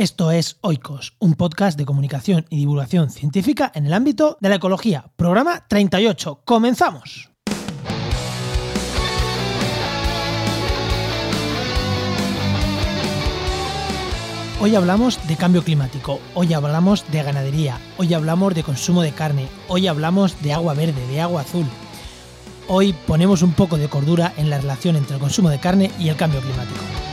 Esto es Oikos, un podcast de comunicación y divulgación científica en el ámbito de la ecología. Programa 38. ¡Comenzamos! Hoy hablamos de cambio climático, hoy hablamos de ganadería, hoy hablamos de consumo de carne, hoy hablamos de agua verde, de agua azul. Hoy ponemos un poco de cordura en la relación entre el consumo de carne y el cambio climático.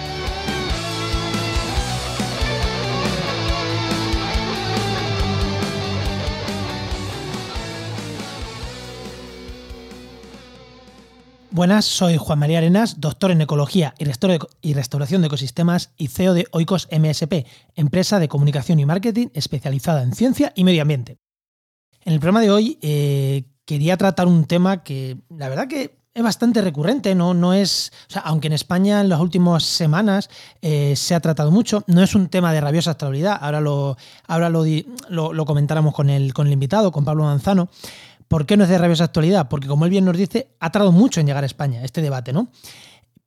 Buenas, soy Juan María Arenas, doctor en Ecología y Restauración de Ecosistemas y CEO de Oikos MSP, empresa de comunicación y marketing especializada en ciencia y medio ambiente. En el programa de hoy eh, quería tratar un tema que la verdad que es bastante recurrente, no, no es, aunque en España en las últimas semanas eh, se ha tratado mucho, no es un tema de rabiosa actualidad, ahora lo, ahora lo, lo, comentáramos con el, con el invitado, con Pablo Manzano, ¿Por qué no es de rabiosa actualidad? Porque como él bien nos dice, ha tardado mucho en llegar a España este debate, ¿no?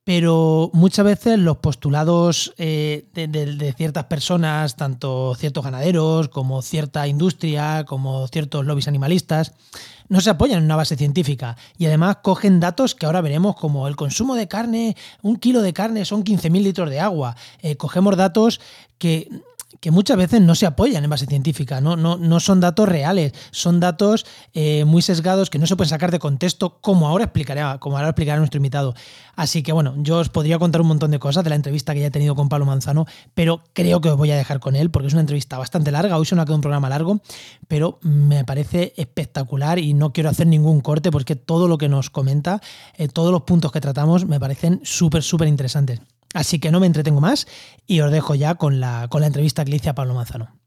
Pero muchas veces los postulados eh, de, ciertas personas, tanto ciertos ganaderos como cierta industria, como ciertos lobbies animalistas, no se apoyan en una base científica y además cogen datos que ahora veremos como el consumo de carne, un kilo de carne son 15.000 litros de agua. Eh, cogemos datos que que muchas veces no se apoyan en base científica, no, no, no son datos reales, son datos eh, muy sesgados que no se pueden sacar de contexto, como ahora explicará, como ahora explicará nuestro invitado. Así que bueno, yo os podría contar un montón de cosas de la entrevista que ya he tenido con Pablo Manzano, pero creo que os voy a dejar con él porque es una entrevista bastante larga, hoy se nos ha quedado un programa largo, pero me parece espectacular y no quiero hacer ningún corte porque todo lo que nos comenta, eh, todos los puntos que tratamos me parecen súper, súper interesantes. Así que no me entretengo más y os dejo ya con la, con la entrevista que le hice a Pablo Manzano.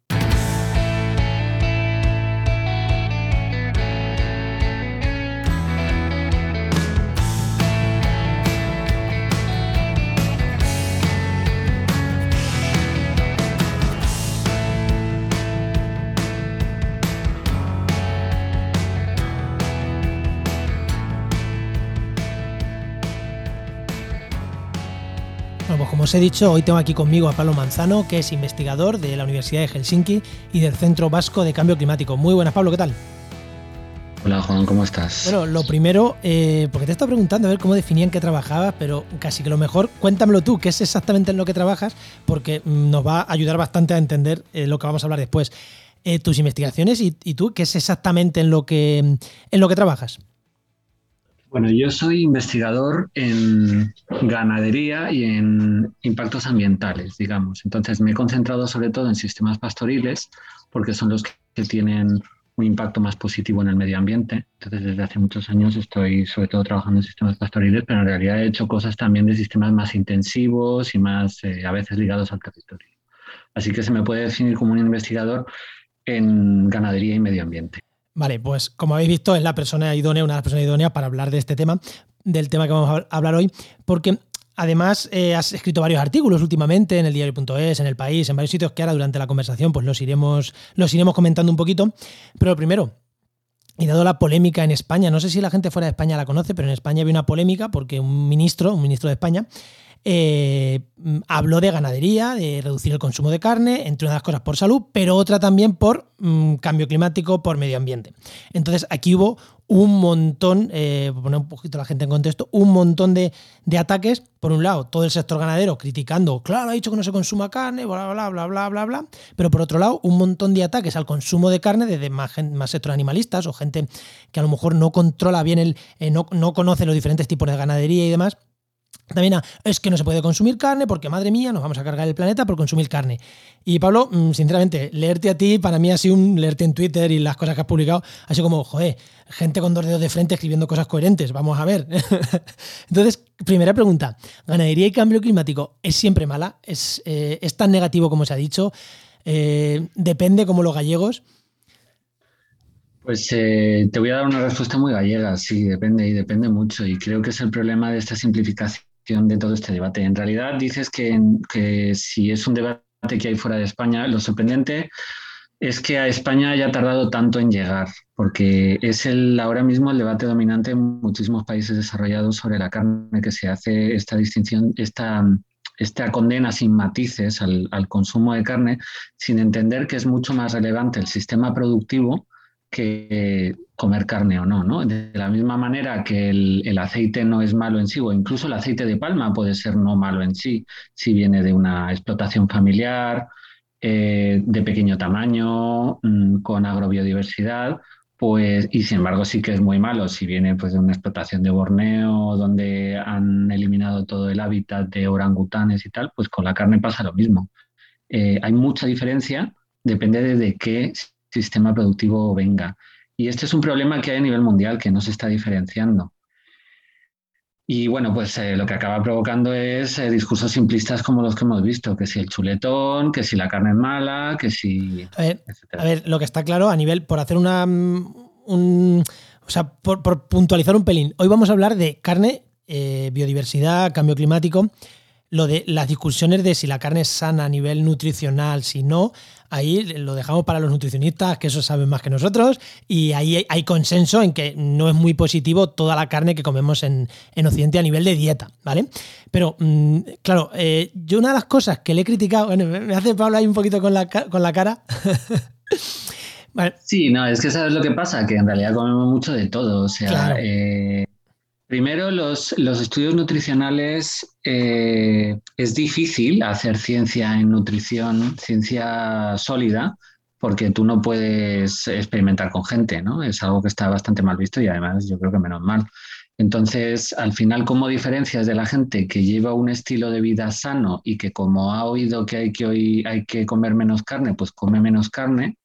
Como os he dicho, hoy tengo aquí conmigo a Pablo Manzano, que es investigador de la Universidad de Helsinki y del Centro Vasco de Cambio Climático. Muy buenas, Pablo, ¿qué tal? Hola Juan, ¿cómo estás? Bueno, lo primero, eh, porque te he estado preguntando a ver cómo definían que trabajabas, pero casi que lo mejor, cuéntamelo tú, qué es exactamente en lo que trabajas, porque mm, nos va a ayudar bastante a entender eh, lo que vamos a hablar después. Eh, tus investigaciones y, y, tú, qué es exactamente en lo que, en lo que trabajas. Bueno, yo soy investigador en ganadería y en impactos ambientales, digamos. Entonces me he concentrado sobre todo en sistemas pastoriles porque son los que tienen un impacto más positivo en el medio ambiente. Entonces desde hace muchos años estoy sobre todo trabajando en sistemas pastoriles, pero en realidad he hecho cosas también de sistemas más intensivos y más eh, a veces ligados al territorio. Así que se me puede definir como un investigador en ganadería y medio ambiente. Vale, pues como habéis visto, es la persona idónea, una de las personas idóneas para hablar de este tema, del tema que vamos a hablar hoy, porque además eh, has escrito varios artículos últimamente en el diario.es, en el país, en varios sitios que ahora durante la conversación pues los iremos, los iremos comentando un poquito. Pero primero, y dado la polémica en España, no sé si la gente fuera de España la conoce, pero en España había una polémica porque un ministro, un ministro de España, eh, habló de ganadería, de reducir el consumo de carne, entre unas cosas por salud, pero otra también por mm, cambio climático, por medio ambiente. Entonces aquí hubo un montón, eh, poner un poquito la gente en contexto, un montón de, ataques. Por un lado, todo el sector ganadero criticando, claro, ha dicho que no se consuma carne, bla, bla, bla, bla, bla, bla, Pero por otro lado, un montón de ataques al consumo de carne desde más, más sectores animalistas o gente que a lo mejor no controla bien el, eh, no, no conoce los diferentes tipos de ganadería y demás también es que no se puede consumir carne porque, madre mía, nos vamos a cargar el planeta por consumir carne. Y Pablo, mm, sinceramente, leerte a ti para mí ha sido un leerte en Twitter y las cosas que has publicado, ha sido como, joder, gente con dos dedos de frente escribiendo cosas coherentes, vamos a ver. Entonces, primera pregunta, ¿ganadería y cambio climático es siempre mala? ¿Es, eh, tan negativo como se ha dicho? Eh, ¿Depende como los gallegos? Pues eh, te voy a dar una respuesta muy gallega, sí, depende y depende mucho. Y creo que es el problema de esta simplificación de todo este debate. En realidad dices que, que si es un debate que hay fuera de España, lo sorprendente es que a España haya tardado tanto en llegar, porque es el, ahora mismo el debate dominante en muchísimos países desarrollados sobre la carne que se hace esta distinción, esta esta condena sin matices al, consumo de carne, sin entender que es mucho más relevante el sistema productivo que comer carne o no, ¿no? De la misma manera que el, aceite no es malo en sí, o incluso el aceite de palma puede ser no malo en sí, si viene de una explotación familiar, eh, de pequeño tamaño, mm, con agrobiodiversidad, pues, y sin embargo sí que es muy malo si viene pues, de una explotación de Borneo, donde han eliminado todo el hábitat de orangutanes y tal, pues con la carne pasa lo mismo. Eh, hay mucha diferencia, depende de, qué sistema productivo venga. Y este es un problema que hay a nivel mundial, que no se está diferenciando. Y bueno, pues eh, lo que acaba provocando es eh, discursos simplistas como los que hemos visto, que si el chuletón, que si la carne es mala, que si... A ver, lo que está claro a nivel, por hacer una... Mm, un, o sea, por, puntualizar un pelín, hoy vamos a hablar de carne, eh, biodiversidad, cambio climático lo de las discusiones de si la carne es sana a nivel nutricional, si no, ahí lo dejamos para los nutricionistas, que eso saben más que nosotros, y ahí hay consenso en que no es muy positivo toda la carne que comemos en, Occidente a nivel de dieta, ¿vale? Pero, mm, claro, eh, yo una de las cosas que le he criticado, bueno, me hace Pablo ahí un poquito con la, con la cara. Sí, no, es que sabes lo que pasa, que en realidad comemos mucho de todo, o sea, eh, Primero, los, estudios nutricionales eh, es difícil hacer ciencia en nutrición, ciencia sólida, porque tú no puedes experimentar con gente, ¿no? Es algo que está bastante mal visto y además yo creo que menos mal. Entonces, al final, ¿cómo diferencias de la gente que lleva un estilo de vida sano y que como ha oído que hay que, hoy, hay que comer menos carne, pues come menos carne?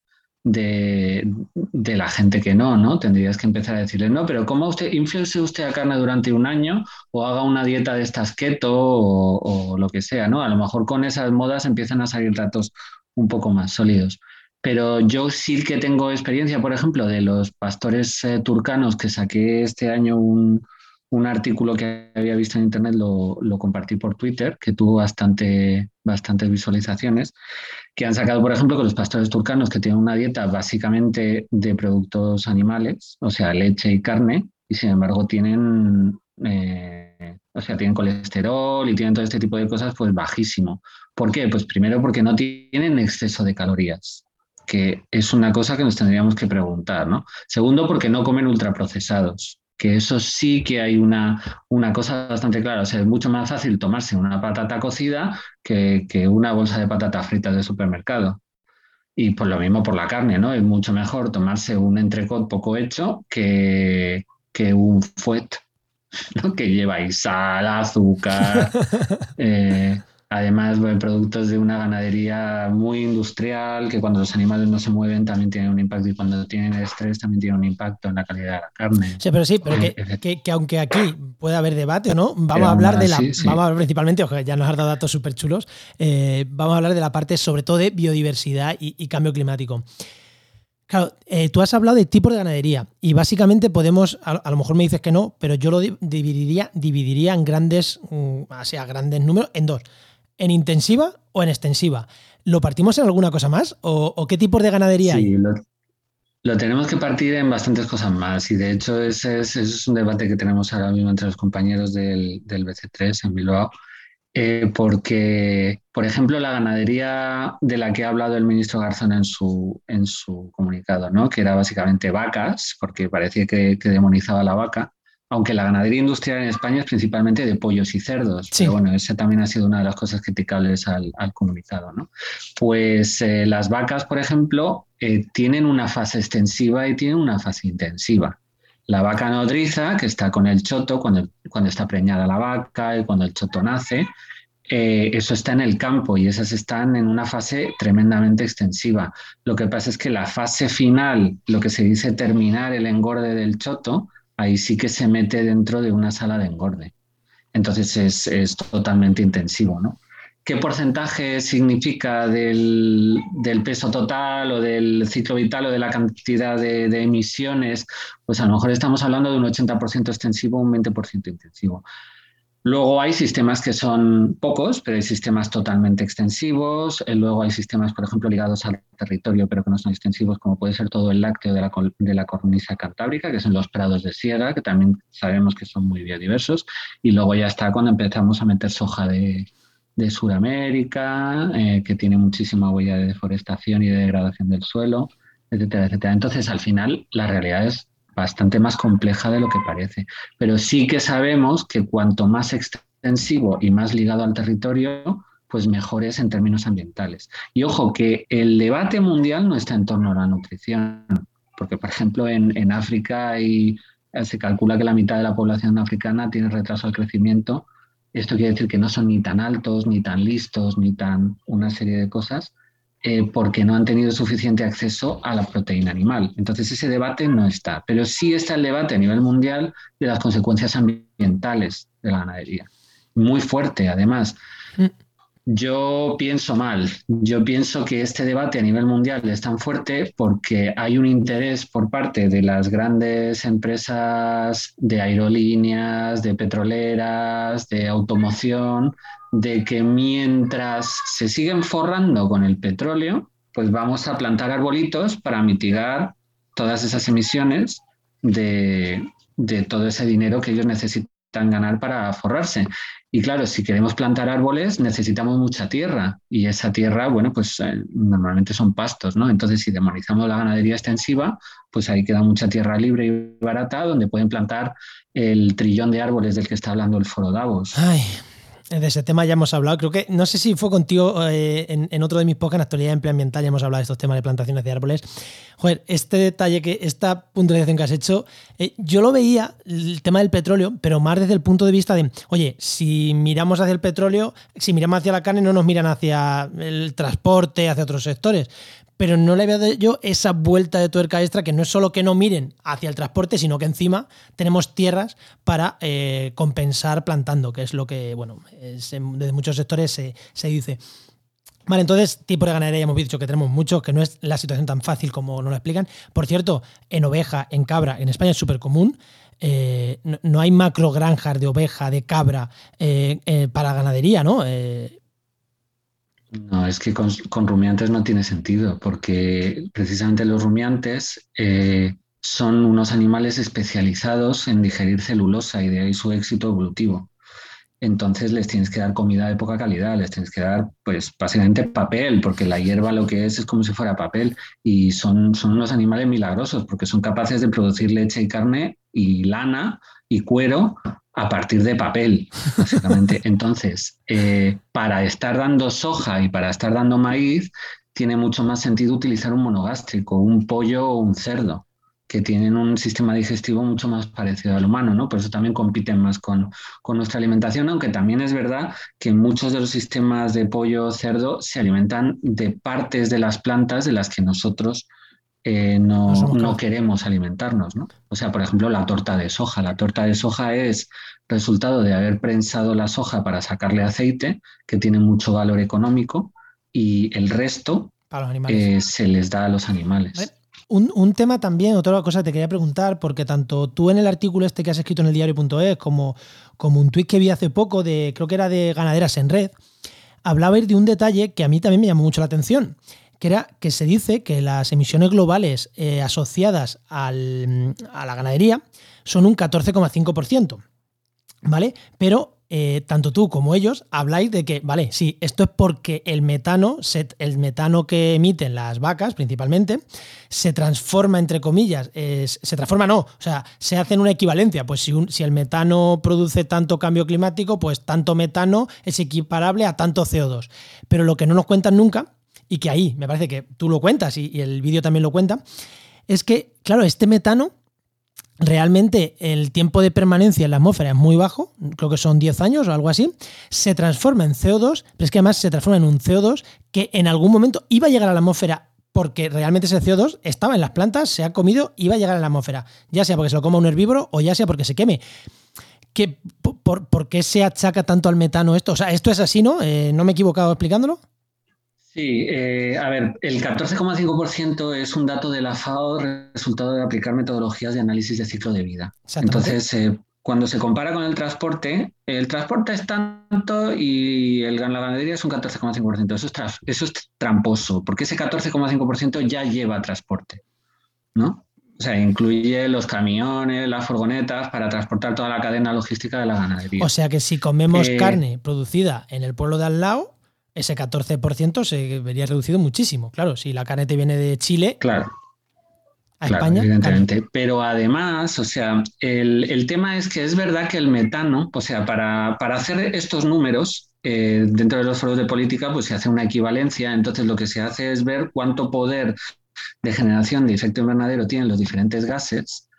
De, la gente que no, ¿no? Tendrías que empezar a decirle, no, pero ¿cómo usted, influye usted a carne durante un año o haga una dieta de estas keto o, lo que sea, ¿no? A lo mejor con esas modas empiezan a salir datos un poco más sólidos. Pero yo sí que tengo experiencia, por ejemplo, de los pastores eh, turcanos que saqué este año un, un artículo que había visto en internet, lo, compartí por Twitter, que tuvo bastante, bastantes visualizaciones, que han sacado, por ejemplo, con los pastores turcanos que tienen una dieta básicamente de productos animales, o sea, leche y carne, y sin embargo tienen, eh, o sea, tienen colesterol y tienen todo este tipo de cosas, pues bajísimo. ¿Por qué? Pues primero porque no tienen exceso de calorías que es una cosa que nos tendríamos que preguntar, ¿no? Segundo, porque no comen ultraprocesados que eso sí que hay una, una cosa bastante clara. O sea, es mucho más fácil tomarse una patata cocida que, una bolsa de patatas fritas de supermercado. Y por lo mismo por la carne, ¿no? Es mucho mejor tomarse un entrecot poco hecho que, que un fuet, ¿no? que lleva ahí sal, azúcar, eh, Además, productos de una ganadería muy industrial, que cuando los animales no se mueven también tienen un impacto y cuando tienen estrés también tiene un impacto en la calidad de la carne. Sí, pero sí, pero que, aunque aquí pueda haber debate o no, vamos a hablar de la, vamos a hablar principalmente, ojo, ya nos has dado datos súper chulos, eh, vamos a hablar de la parte sobre todo de biodiversidad y, cambio climático. Claro, eh, tú has hablado de tipos de ganadería y básicamente podemos, a, lo mejor me dices que no, pero yo lo dividiría, dividiría en grandes, mm, o sea, grandes números, en dos en intensiva o en extensiva. ¿Lo partimos en alguna cosa más? ¿O, qué tipos de ganadería hay? Lo, lo, tenemos que partir en bastantes cosas más. Y de hecho, ese es, un debate que tenemos ahora mismo entre los compañeros del, BC3 en Bilbao. Eh, porque, por ejemplo, la ganadería de la que ha hablado el ministro Garzón en su, en su comunicado, ¿no? que era básicamente vacas, porque parecía que, que demonizaba la vaca, aunque la ganadería industrial en España es principalmente de pollos y cerdos, pero bueno, esa también ha sido una de las cosas criticables al, comunicado, ¿no? Pues eh, las vacas, por ejemplo, eh, tienen una fase extensiva y tienen una fase intensiva. La vaca nodriza, que está con el choto, cuando, cuando está preñada la vaca y cuando el choto nace, eh, eso está en el campo y esas están en una fase tremendamente extensiva. Lo que pasa es que la fase final, lo que se dice terminar el engorde del choto, ahí sí que se mete dentro de una sala de engorde. Entonces es, totalmente intensivo, ¿no? ¿Qué porcentaje significa del, peso total o del ciclo vital o de la cantidad de, de, emisiones? Pues a lo mejor estamos hablando de un 80% extensivo, un 20% intensivo. Luego hay sistemas que son pocos, pero hay sistemas totalmente extensivos. Eh, luego hay sistemas, por ejemplo, ligados al territorio, pero que no son extensivos, como puede ser todo el lácteo de la, de la cornisa cantábrica, que son los prados de sierra, que también sabemos que son muy biodiversos. Y luego ya está cuando empezamos a meter soja de, de Sudamérica, eh, que tiene muchísima huella de deforestación y de degradación del suelo, etcétera, etcétera. Entonces, al final, la realidad es bastante más compleja de lo que parece. Pero sí que sabemos que cuanto más extensivo y más ligado al territorio, pues mejor es en términos ambientales. Y ojo, que el debate mundial no está en torno a la nutrición, porque por ejemplo en, en África y, se calcula que la mitad de la población africana tiene retraso al crecimiento. Esto quiere decir que no son ni tan altos, ni tan listos, ni tan una serie de cosas, eh, porque no han tenido suficiente acceso a la proteína animal. Entonces ese debate no está, pero sí está el debate a nivel mundial de las consecuencias ambientales de la ganadería. Muy fuerte, además. Yo pienso mal. Yo pienso que este debate a nivel mundial es tan fuerte porque hay un interés por parte de las grandes empresas de aerolíneas, de petroleras, de automoción, de que mientras se siguen forrando con el petróleo, pues vamos a plantar arbolitos para mitigar todas esas emisiones de, de todo ese dinero que ellos necesitan ganar para forrarse. Y claro, si queremos plantar árboles necesitamos mucha tierra y esa tierra, bueno, pues eh, normalmente son pastos, ¿no? Entonces, si demonizamos la ganadería extensiva, pues ahí queda mucha tierra libre y barata donde pueden plantar el trillón de árboles del que está hablando el Foro Davos. Ay, de ese tema ya hemos hablado. Creo que, no sé si fue contigo eh, en, otro de mis podcasts, en actualidad ambiental, ya hemos hablado de estos temas de plantaciones de árboles. Joder, este detalle, que esta puntualización que has hecho, eh, yo lo veía, el tema del petróleo, pero más desde el punto de vista de, oye, si miramos hacia el petróleo, si miramos hacia la carne, no nos miran hacia el transporte, hacia otros sectores pero no le veo yo esa vuelta de tuerca extra que no es solo que no miren hacia el transporte, sino que encima tenemos tierras para eh, compensar plantando, que es lo que, bueno, desde muchos sectores se, dice. Vale, entonces, tipo de ganadería hemos dicho que tenemos muchos, que no es la situación tan fácil como nos lo explican. Por cierto, en oveja, en cabra, en España es súper común. Eh, no, hay macro granjas de oveja, de cabra eh, para ganadería, ¿no? No, es que con, rumiantes no tiene sentido, porque precisamente los rumiantes eh, son unos animales especializados en digerir celulosa y de ahí su éxito evolutivo. Entonces les tienes que dar comida de poca calidad, les tienes que dar, pues, básicamente papel, porque la hierba lo que es es como si fuera papel. Y son, son unos animales milagrosos, porque son capaces de producir leche y carne y lana y cuero a partir de papel, básicamente. Entonces, eh, para estar dando soja y para estar dando maíz, tiene mucho más sentido utilizar un monogástrico, un pollo o un cerdo, que tienen un sistema digestivo mucho más parecido al humano, ¿no? Por eso también compiten más con, con nuestra alimentación, aunque también es verdad que muchos de los sistemas de pollo o cerdo se alimentan de partes de las plantas de las que nosotros eh, no, no, queremos alimentarnos. ¿no? O sea, por ejemplo, la torta de soja. La torta de soja es resultado de haber prensado la soja para sacarle aceite, que tiene mucho valor económico, y el resto eh, se les da a los animales. Un, tema también, otra cosa que te quería preguntar, porque tanto tú en el artículo este que has escrito en el diario.es como, como un tuit que vi hace poco, de creo que era de Ganaderas en Red, hablabais de un detalle que a mí también me llamó mucho la atención que era que se dice que las emisiones globales eh, asociadas a la ganadería son un 14,5%, ¿vale? Pero eh, tanto tú como ellos habláis de que, vale, sí, esto es porque el metano, el metano que emiten las vacas principalmente, se transforma, entre comillas, se transforma no, o sea, se hace en una equivalencia, pues si, si el metano produce tanto cambio climático, pues tanto metano es equiparable a tanto CO2. Pero lo que no nos cuentan nunca y que ahí me parece que tú lo cuentas y, el vídeo también lo cuenta, es que, claro, este metano realmente el tiempo de permanencia en la atmósfera es muy bajo, creo que son 10 años o algo así, se transforma en CO2, pero es que además se transforma en un CO2 que en algún momento iba a llegar a la atmósfera porque realmente ese CO2 estaba en las plantas, se ha comido, iba a llegar a la atmósfera, ya sea porque se lo coma un herbívoro o ya sea porque se queme. ¿Qué, por, qué se achaca tanto al metano esto? O sea, esto es así, ¿no? Eh, ¿No me he equivocado explicándolo? Sí, eh, a ver, el 14,5% es un dato de la FAO resultado de aplicar metodologías de análisis de ciclo de vida. Entonces, eh, cuando se compara con el transporte, el transporte es tanto y el, la ganadería es un 14,5%. Eso es, eso es tramposo, porque ese 14,5% ya lleva transporte, ¿no? O sea, incluye los camiones, las furgonetas para transportar toda la cadena logística de la ganadería. O sea que si comemos eh, carne producida en el pueblo de al lado, ese 14% se vería reducido muchísimo. Claro, si la carne te viene de Chile. Claro. A España. Evidentemente. Pero además, o sea, el, tema es que es verdad que el metano, o sea, para, para hacer estos números, eh, dentro de los foros de política, pues se hace una equivalencia. Entonces, lo que se hace es ver cuánto poder de generación de efecto invernadero tienen los diferentes gases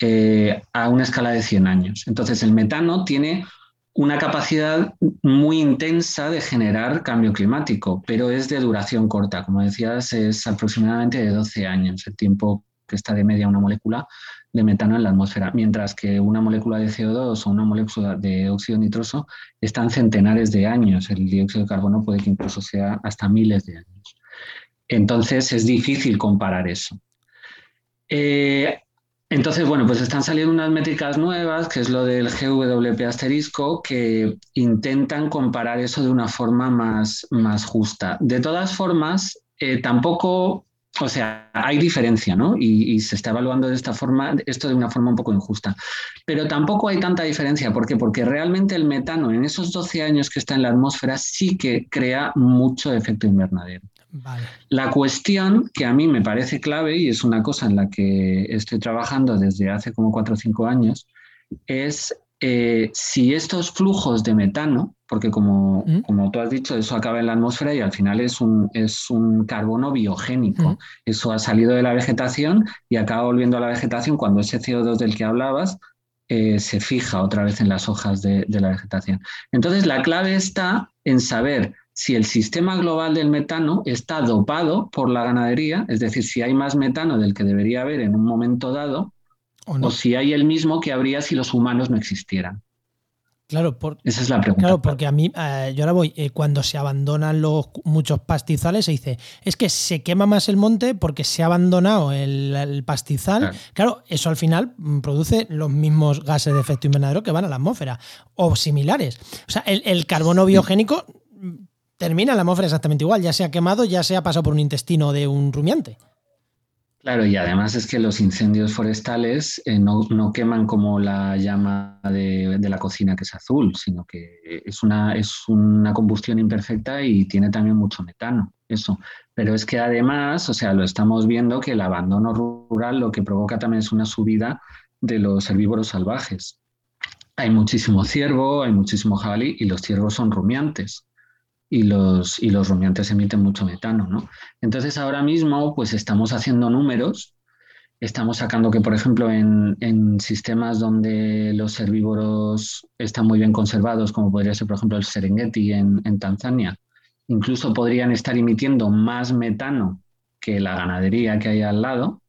eh, a una escala de 100 años. Entonces, el metano tiene una capacidad muy intensa de generar cambio climático, pero es de duración corta. Como decías, es aproximadamente de 12 años el tiempo que está de media una molécula de metano en la atmósfera, mientras que una molécula de CO2 o una molécula de óxido nitroso están centenares de años. El dióxido de carbono puede que incluso sea hasta miles de años. Entonces es difícil comparar eso. Eh, entonces, bueno, pues están saliendo unas métricas nuevas, que es lo del GWP asterisco, que intentan comparar eso de una forma más, más justa. De todas formas, eh, tampoco, o sea, hay diferencia, ¿no? Y, se está evaluando de esta forma, esto de una forma un poco injusta. Pero tampoco hay tanta diferencia. ¿Por qué? Porque realmente el metano en esos 12 años que está en la atmósfera sí que crea mucho efecto invernadero. La cuestión que a mí me parece clave y es una cosa en la que estoy trabajando desde hace como cuatro o cinco años es eh, si estos flujos de metano, porque como, mm. como, tú has dicho, eso acaba en la atmósfera y al final es un, es un carbono biogénico. Mm. Eso ha salido de la vegetación y acaba volviendo a la vegetación cuando ese CO2 del que hablabas eh, se fija otra vez en las hojas de, de la vegetación. Entonces, la clave está en saber si el sistema global del metano está dopado por la ganadería, es decir, si hay más metano del que debería haber en un momento dado, o, si hay el mismo que habría si los humanos no existieran. Claro, esa es la pregunta. Claro, porque a mí, eh, yo ahora voy, eh, cuando se abandonan los muchos pastizales, se dice, es que se quema más el monte porque se ha abandonado el, pastizal. Claro. eso al final mm, produce los mismos gases de efecto invernadero que van a la atmósfera, o similares. O sea, el, el carbono biogénico termina la atmósfera exactamente igual, ya se ha quemado, ya se ha pasado por un intestino de un rumiante. Claro, y además es que los incendios forestales eh, no, queman como la llama de, la cocina que es azul, sino que es una, es una combustión imperfecta y tiene también mucho metano, eso. Pero es que además, o sea, lo estamos viendo que el abandono rural lo que provoca también es una subida de los herbívoros salvajes. Hay muchísimo ciervo, hay muchísimo jabalí y los ciervos son rumiantes y los, y los rumiantes emiten mucho metano, ¿no? Entonces ahora mismo pues estamos haciendo números, estamos sacando que por ejemplo en, en, sistemas donde los herbívoros están muy bien conservados, como podría ser por ejemplo el Serengeti en, en Tanzania, incluso podrían estar emitiendo más metano que la ganadería que hay al lado,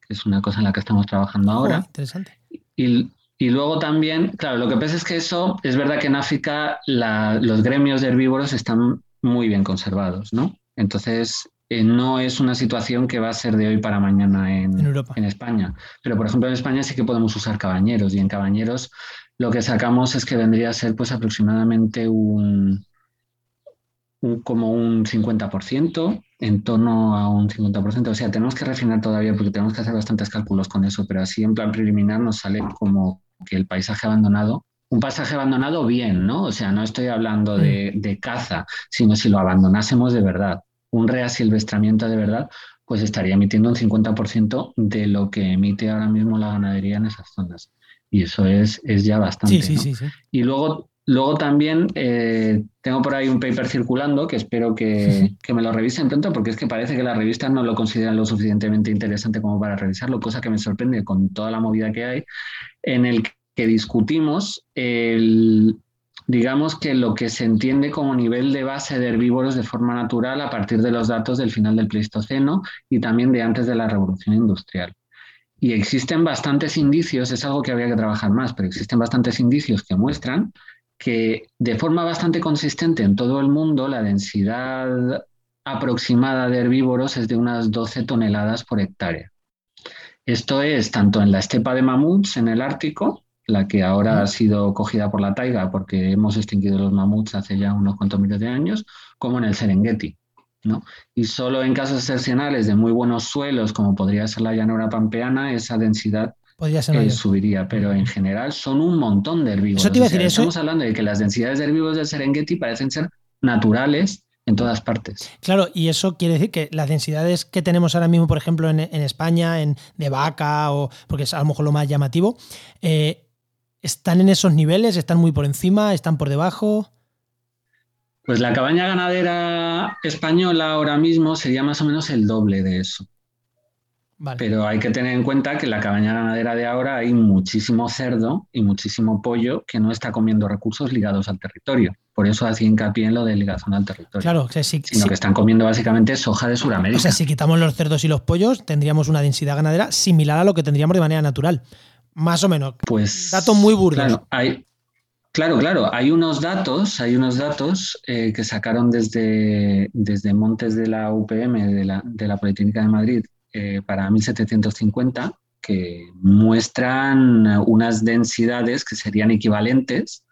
que es una cosa en la que estamos trabajando ahora. interesante. Y, y luego también, claro, lo que pasa es que eso, es verdad que en África los gremios de herbívoros están muy bien conservados, ¿no? Entonces, eh, no es una situación que va a ser de hoy para mañana en, en, España. Pero, por ejemplo, en España sí que podemos usar cabañeros y en cabañeros lo que sacamos es que vendría a ser pues aproximadamente un, como un 50%, en torno a un 50%. O sea, tenemos que refinar todavía porque tenemos que hacer bastantes cálculos con eso, pero así en plan preliminar nos sale como que el paisaje abandonado, un paisaje abandonado bien, ¿no? O sea, no estoy hablando de, mm. caza, sino si lo abandonásemos de verdad, un reasilvestramiento de verdad, pues estaría emitiendo un 50% de lo que emite ahora mismo la ganadería en esas zonas. Y eso es, es ya bastante. Sí, sí, sí, y luego, luego también eh, tengo por ahí un paper circulando que espero que, que, me lo revisen pronto, porque es que parece que las revistas no lo consideran lo suficientemente interesante como para revisarlo, cosa que me sorprende con toda la movida que hay en el que discutimos el, digamos que lo que se entiende como nivel de base de herbívoros de forma natural a partir de los datos del final del Pleistoceno y también de antes de la Revolución Industrial. Y existen bastantes indicios, es algo que habría que trabajar más, pero existen bastantes indicios que muestran que de forma bastante consistente en todo el mundo la densidad aproximada de herbívoros es de unas 12 toneladas por hectárea. Esto es tanto en la estepa de mamuts en el Ártico, la que ahora ha sido cogida por la taiga porque hemos extinguido los mamuts hace ya unos cuantos miles de años, como en el Serengeti. ¿no? Y solo en casos excepcionales de muy buenos suelos, como podría ser la llanura pampeana, esa densidad eh, subiría, pero en general son un montón de herbívoros. Estamos hablando de que las densidades de herbívoros del Serengeti parecen ser naturales en todas partes. Claro, y eso quiere decir que las densidades que tenemos ahora mismo, por ejemplo, en, España, en, de vaca, o porque es a lo mejor lo más llamativo, eh, ¿están en esos niveles? ¿Están muy por encima? ¿Están por debajo? Pues la cabaña ganadera española ahora mismo sería más o menos el doble de eso. Pero hay que tener en cuenta que en la cabaña ganadera de ahora hay muchísimo cerdo y muchísimo pollo que no está comiendo recursos ligados al territorio. Por eso hacía hincapié en lo de ligación al territorio. Claro, que sí, sino que están comiendo básicamente soja de Sudamérica. O sea, si quitamos los cerdos y los pollos, tendríamos una densidad ganadera similar a lo que tendríamos de manera natural. Más o menos. Pues. Datos muy burdos. Claro, hay, claro, claro, hay unos datos, hay unos datos eh, que sacaron desde, desde Montes de la UPM, de la, de la Politécnica de Madrid, eh, para 1750 que muestran unas densidades que serían equivalentes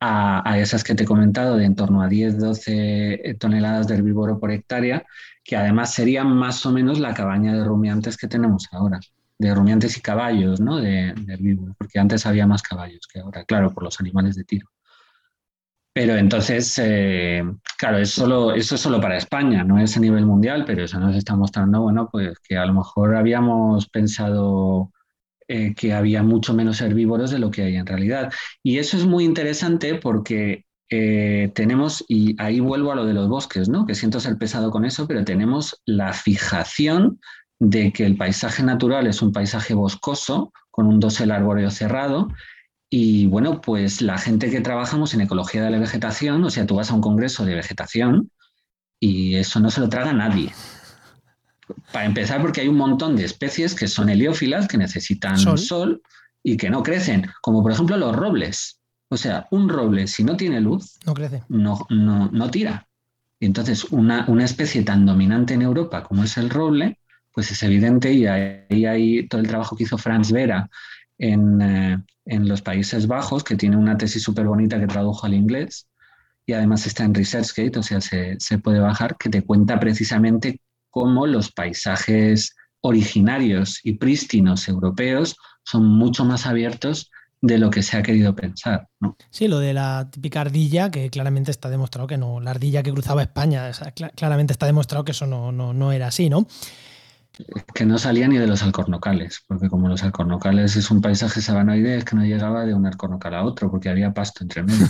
a, esas que te he comentado de en torno a 10-12 toneladas de herbívoro por hectárea, que además serían más o menos la cabaña de rumiantes que tenemos ahora, de rumiantes y caballos, ¿no? De, de herbívoros, porque antes había más caballos que ahora, claro, por los animales de tiro. Pero entonces, eh, claro, eso es solo para España, no es a nivel mundial, pero eso nos está mostrando, bueno, pues que a lo mejor habíamos pensado eh, que había mucho menos herbívoros de lo que hay en realidad. Y eso es muy interesante porque eh, tenemos, y ahí vuelvo a lo de los bosques, ¿no? Que siento ser pesado con eso, pero tenemos la fijación de que el paisaje natural es un paisaje boscoso, con un dosel arbóreo cerrado, y bueno, pues la gente que trabajamos en ecología de la vegetación, o sea, tú vas a un congreso de vegetación y eso no se lo traga nadie. Para empezar, porque hay un montón de especies que son heliófilas, que necesitan sol, y que no crecen, como por ejemplo los robles. O sea, un roble, si no tiene luz, no crece. No, no, no tira. Y entonces, una, una, especie tan dominante en Europa como es el roble, pues es evidente, y ahí hay todo el trabajo que hizo Franz Vera en, eh, en los Países Bajos, que tiene una tesis súper bonita que tradujo al inglés y además está en ResearchGate, o sea, se, se, puede bajar, que te cuenta precisamente cómo los paisajes originarios y prístinos europeos son mucho más abiertos de lo que se ha querido pensar. Sí, lo de la típica ardilla, que claramente está demostrado que no, la ardilla que cruzaba España, claramente está demostrado que eso no, no, no era así, ¿no? Que no salía ni de los alcornocales, porque como los alcornocales es un paisaje sabanoide, es que no llegaba de un alcornocal a otro, porque había pasto entre medio.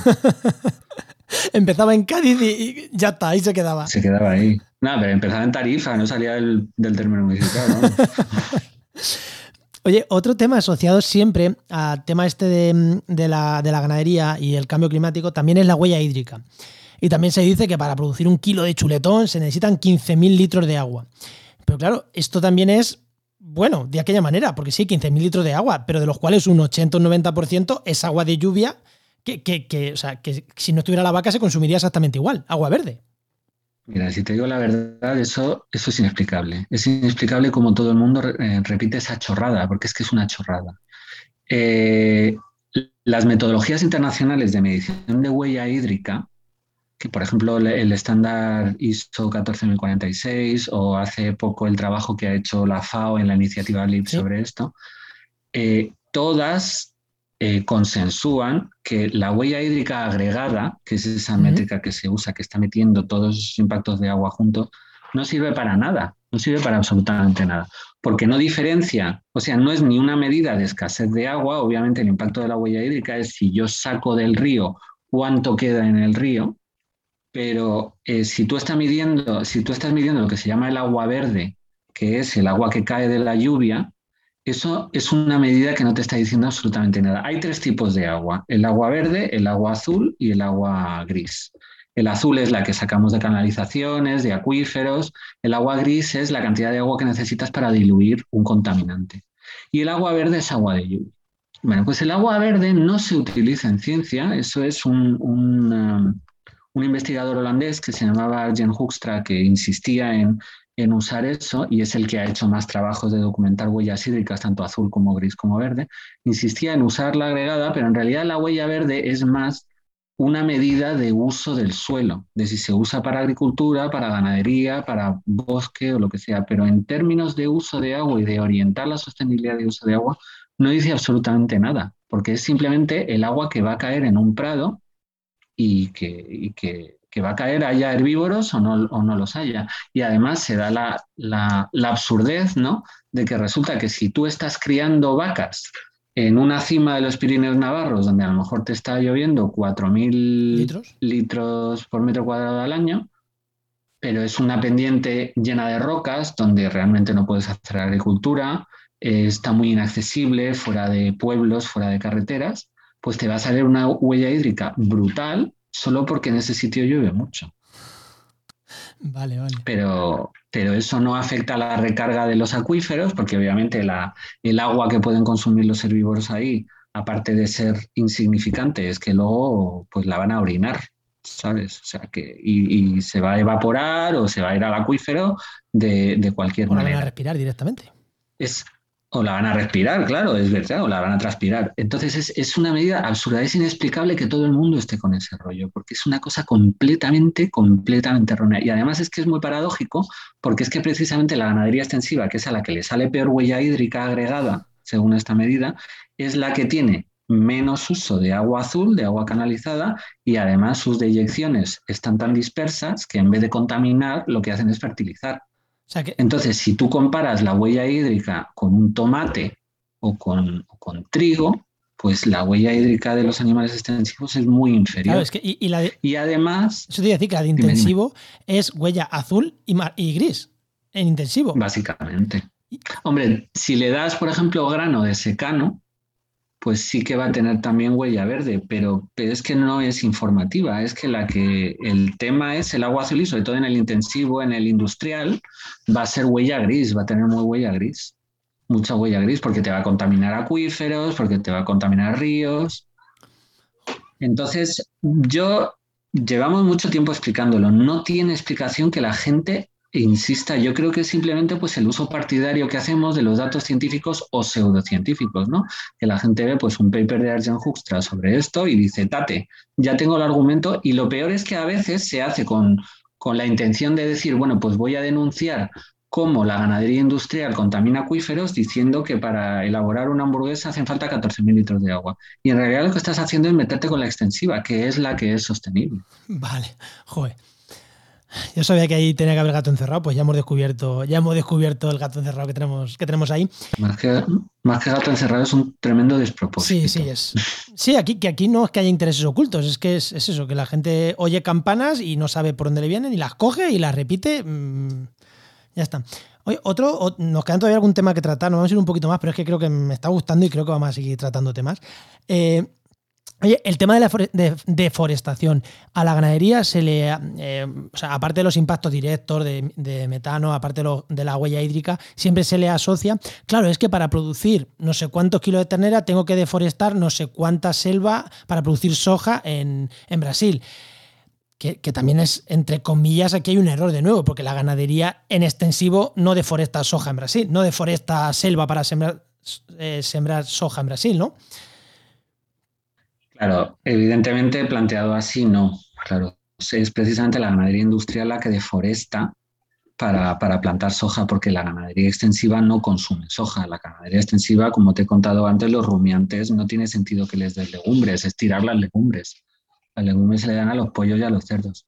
empezaba en Cádiz y ya está, ahí se quedaba. Se quedaba ahí. Nada, pero empezaba en Tarifa, no salía del, término municipal. Oye, otro tema asociado siempre al tema este de, de, la, de la ganadería y el cambio climático también es la huella hídrica. Y también se dice que para producir un kilo de chuletón se necesitan 15.000 litros de agua. Pero claro, esto también es, bueno, de aquella manera, porque sí, 15.000 litros de agua, pero de los cuales un 80 o 90% es agua de lluvia, que, que, o sea, que si no estuviera la vaca se consumiría exactamente igual, agua verde. Mira, si te digo la verdad, eso, eso es inexplicable. Es inexplicable como todo el mundo eh, repite esa chorrada, porque es que es una chorrada. Eh, las metodologías internacionales de medición de huella hídrica que por ejemplo el estándar ISO 14046 o hace poco el trabajo que ha hecho la FAO en la iniciativa LIP sobre esto, eh, todas eh, consensúan que la huella hídrica agregada, que es esa métrica que se usa, que está metiendo todos esos impactos de agua juntos, no sirve para nada, no sirve para absolutamente nada, porque no diferencia, o sea, no es ni una medida de escasez de agua, obviamente el impacto de la huella hídrica es si yo saco del río cuánto queda en el río, pero eh, si, tú estás midiendo, si tú estás midiendo lo que se llama el agua verde, que es el agua que cae de la lluvia, eso es una medida que no te está diciendo absolutamente nada. Hay tres tipos de agua, el agua verde, el agua azul y el agua gris. El azul es la que sacamos de canalizaciones, de acuíferos. El agua gris es la cantidad de agua que necesitas para diluir un contaminante. Y el agua verde es agua de lluvia. Bueno, pues el agua verde no se utiliza en ciencia, eso es un, um, un investigador holandés que se llamaba Arjen Hoekstra, que insistía en, en, usar eso, y es el que ha hecho más trabajos de documentar huellas hídricas, tanto azul como gris como verde, insistía en usar la agregada, pero en realidad la huella verde es más una medida de uso del suelo, de si se usa para agricultura, para ganadería, para bosque o lo que sea, pero en términos de uso de agua y de orientar la sostenibilidad de uso de agua, no dice absolutamente nada, porque es simplemente el agua que va a caer en un prado y que, que, va a caer haya herbívoros o no, o no los haya. Y además se da la, la, la absurdez, ¿no? De que resulta que si tú estás criando vacas en una cima de los Pirineos Navarros, donde a lo mejor te está lloviendo 4.000 ¿Litros? litros por metro cuadrado al año, pero es una pendiente llena de rocas donde realmente no puedes hacer agricultura, eh, está muy inaccesible, fuera de pueblos, fuera de carreteras, pues te va a salir una huella hídrica brutal solo porque en ese sitio llueve mucho. Vale, vale. Pero, pero eso no afecta a la recarga de los acuíferos, porque obviamente la, el agua que pueden consumir los herbívoros ahí, aparte de ser insignificante, es que luego pues la van a orinar, ¿sabes? O sea que, y, se va a evaporar o se va a ir al acuífero de, de cualquier o manera. van a respirar directamente. Es, o la van a respirar, claro, es verdad, o la van a transpirar. Entonces es, una medida absurda, es inexplicable que todo el mundo esté con ese rollo, porque es una cosa completamente, completamente errónea. Y además es que es muy paradójico, porque es que precisamente la ganadería extensiva, que es a la que le sale peor huella hídrica agregada, según esta medida, es la que tiene menos uso de agua azul, de agua canalizada, y además sus deyecciones están tan dispersas que en vez de contaminar, lo que hacen es fertilizar. Entonces, si tú comparas la huella hídrica con un tomate o con, trigo, pues la huella hídrica de los animales extensivos es muy inferior. y, además... Eso te decir que la de intensivo es huella azul y, y gris, en intensivo. Básicamente. Hombre, si le das, por ejemplo, grano de secano, pues sí que va a tener también huella verde, pero, es que no es informativa, es que la que el tema es el agua azul y sobre todo en el intensivo, en el industrial, va a ser huella gris, va a tener muy huella gris, mucha huella gris, porque te va a contaminar acuíferos, porque te va a contaminar ríos. Entonces, yo llevamos mucho tiempo explicándolo, no tiene explicación que la gente insista, yo creo que es simplemente pues el uso partidario que hacemos de los datos científicos o pseudocientíficos, ¿no? Que la gente ve pues un paper de Arjen Hoekstra sobre esto y dice, tate, ya tengo el argumento y lo peor es que a veces se hace con, con la intención de decir, bueno, pues voy a denunciar cómo la ganadería industrial contamina acuíferos diciendo que para elaborar una hamburguesa hacen falta 14.000 litros de agua. Y en realidad lo que estás haciendo es meterte con la extensiva, que es la que es sostenible. Vale, joder. Yo sabía que ahí tenía que haber gato encerrado, pues ya hemos descubierto, ya hemos descubierto el gato encerrado que tenemos, que tenemos ahí. Más que, más que gato encerrado es un tremendo despropósito. Sí, sí, es. Sí, aquí, que aquí no es que haya intereses ocultos, es que es, eso, que la gente oye campanas y no sabe por dónde le vienen y las coge y las repite. Mm, ya está. Oye, otro, nos quedan todavía algún tema que tratar, nos vamos a ir un poquito más, pero es que creo que me está gustando y creo que vamos a seguir tratando temas. Eh, Oye, el tema de la deforestación. A la ganadería se le. Eh, o sea, aparte de los impactos directos de, metano, aparte de, la huella hídrica, siempre se le asocia. Claro, es que para producir no sé cuántos kilos de ternera tengo que deforestar no sé cuánta selva para producir soja en, Brasil. Que, también es, entre comillas, aquí hay un error de nuevo, porque la ganadería en extensivo no deforesta soja en Brasil, no deforesta selva para sembrar, eh, sembrar soja en Brasil, ¿no? Claro, evidentemente planteado así no, claro. Es precisamente la ganadería industrial la que deforesta para, plantar soja, porque la ganadería extensiva no consume soja. La ganadería extensiva, como te he contado antes, los rumiantes no tiene sentido que les des legumbres, es tirar las legumbres. Las legumbres se le dan a los pollos y a los cerdos.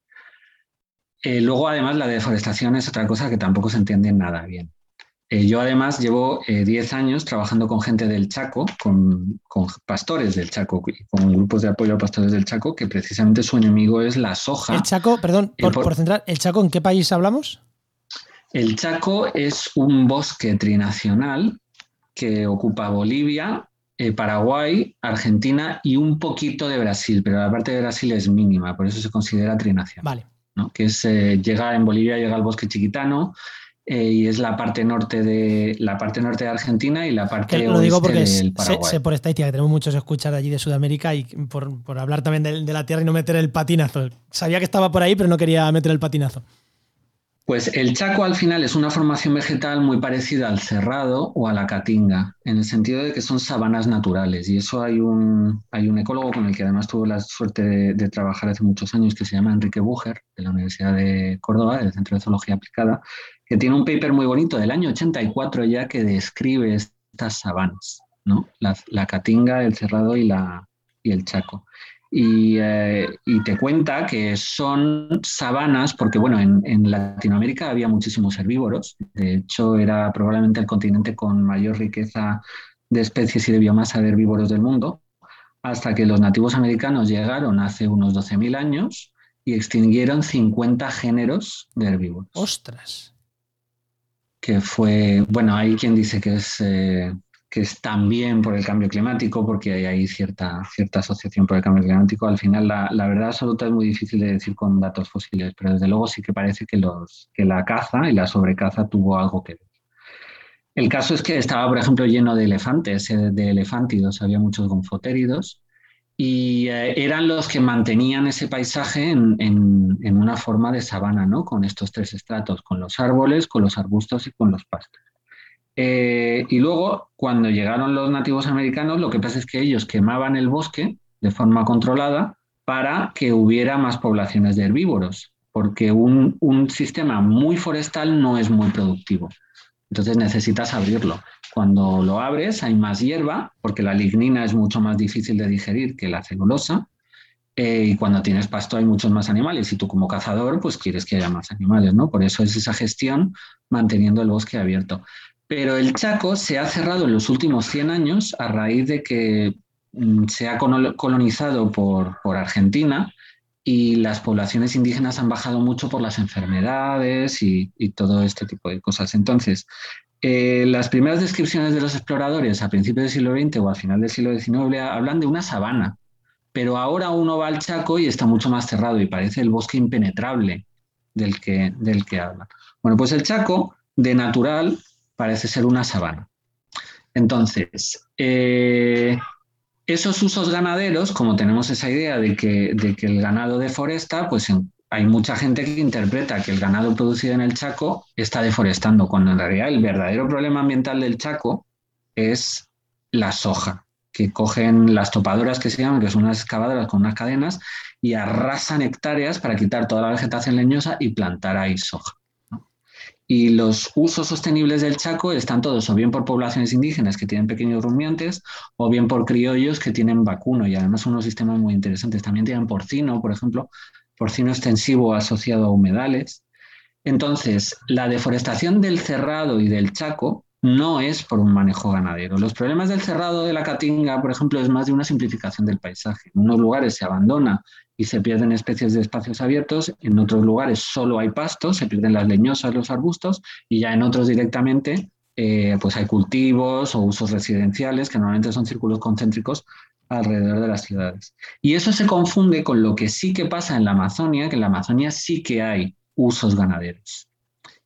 Eh, luego, además, la deforestación es otra cosa que tampoco se entiende nada bien. Eh, yo además llevo 10 eh, años trabajando con gente del Chaco, con, pastores del Chaco, con grupos de apoyo a pastores del Chaco, que precisamente su enemigo es la soja. El Chaco, perdón, eh, por, centrar, ¿el Chaco en qué país hablamos? El Chaco es un bosque trinacional que ocupa Bolivia, Paraguay, Argentina y un poquito de Brasil, pero la parte de Brasil es mínima, por eso se considera trinacional. Vale. Que es, llega en Bolivia, llega al bosque chiquitano, eh, y es la parte norte de la parte norte de Argentina y la parte que lo digo porque del Paraguay. Sé, por estadística que tenemos muchos escuchar allí de Sudamérica y por, hablar también de, la tierra y no meter el patinazo. Sabía que estaba por ahí, pero no quería meter el patinazo. Pues el chaco al final es una formación vegetal muy parecida al cerrado o a la caatinga, en el sentido de que son sabanas naturales. Y eso hay un, hay un ecólogo con el que además tuve la suerte de, trabajar hace muchos años, que se llama Enrique Bucher, de la Universidad de Córdoba, del Centro de Zoología Aplicada, que tiene un paper muy bonito del año 84 ya que describe estas sabanas, ¿no? la, la caatinga, el cerrado y, la, y el chaco. Eh, y, te cuenta que son sabanas, porque bueno, en, Latinoamérica había muchísimos herbívoros, de hecho era probablemente el continente con mayor riqueza de especies y de biomasa de herbívoros del mundo, hasta que los nativos americanos llegaron hace unos 12.000 años y extinguieron 50 géneros de herbívoros. ¡Ostras! Que fue, bueno, hay quien dice que es... Eh, que es también por el cambio climático, porque hay ahí cierta, cierta asociación por el cambio climático. Al final, la, la, verdad absoluta es muy difícil de decir con datos fósiles, pero desde luego sí que parece que, los, que la caza y la sobrecaza tuvo algo que ver. El caso es que estaba, por ejemplo, lleno de elefantes, eh, de elefántidos, había muchos gonfotéridos, y eh, eran los que mantenían ese paisaje en, en, en una forma de sabana, ¿no? con estos tres estratos, con los árboles, con los arbustos y con los pastos. Eh, y luego, cuando llegaron los nativos americanos, lo que pasa es que ellos quemaban el bosque de forma controlada para que hubiera más poblaciones de herbívoros, porque un, sistema muy forestal no es muy productivo. Entonces necesitas abrirlo. Cuando lo abres hay más hierba, porque la lignina es mucho más difícil de digerir que la celulosa. Eh, y cuando tienes pasto hay muchos más animales y tú como cazador pues quieres que haya más animales, ¿no? Por eso es esa gestión manteniendo el bosque abierto. Pero el Chaco se ha cerrado en los últimos 100 años a raíz de que mm, se ha colonizado por, Argentina y las poblaciones indígenas han bajado mucho por las enfermedades y, todo este tipo de cosas. Entonces, eh, las primeras descripciones de los exploradores a principios del siglo XX o al final del siglo XIX hablan de una sabana, pero ahora uno va al Chaco y está mucho más cerrado y parece el bosque impenetrable del que, del que habla. Bueno, pues el Chaco, de natural, parece ser una sabana. Entonces, eh, esos usos ganaderos, como tenemos esa idea de que, el ganado deforesta, pues hay mucha gente que interpreta que el ganado producido en el Chaco está deforestando, cuando en realidad el verdadero problema ambiental del Chaco es la soja, que cogen las topadoras que se llaman, que son unas excavadoras con unas cadenas, y arrasan hectáreas para quitar toda la vegetación leñosa y plantar ahí soja. Y los usos sostenibles del Chaco están todos o bien por poblaciones indígenas que tienen pequeños rumiantes o bien por criollos que tienen vacuno y además unos sistemas muy interesantes. También tienen porcino, por ejemplo, porcino extensivo asociado a humedales. Entonces, la deforestación del cerrado y del Chaco no es por un manejo ganadero. Los problemas del cerrado de la Caatinga, por ejemplo, es más de una simplificación del paisaje. En unos lugares se abandona y se pierden especies de espacios abiertos, en otros lugares solo hay pastos, se pierden las leñosas, los arbustos, y ya en otros directamente eh, pues hay cultivos o usos residenciales, que normalmente son círculos concéntricos alrededor de las ciudades. Y eso se confunde con lo que sí que pasa en la Amazonia, que en la Amazonia sí que hay usos ganaderos.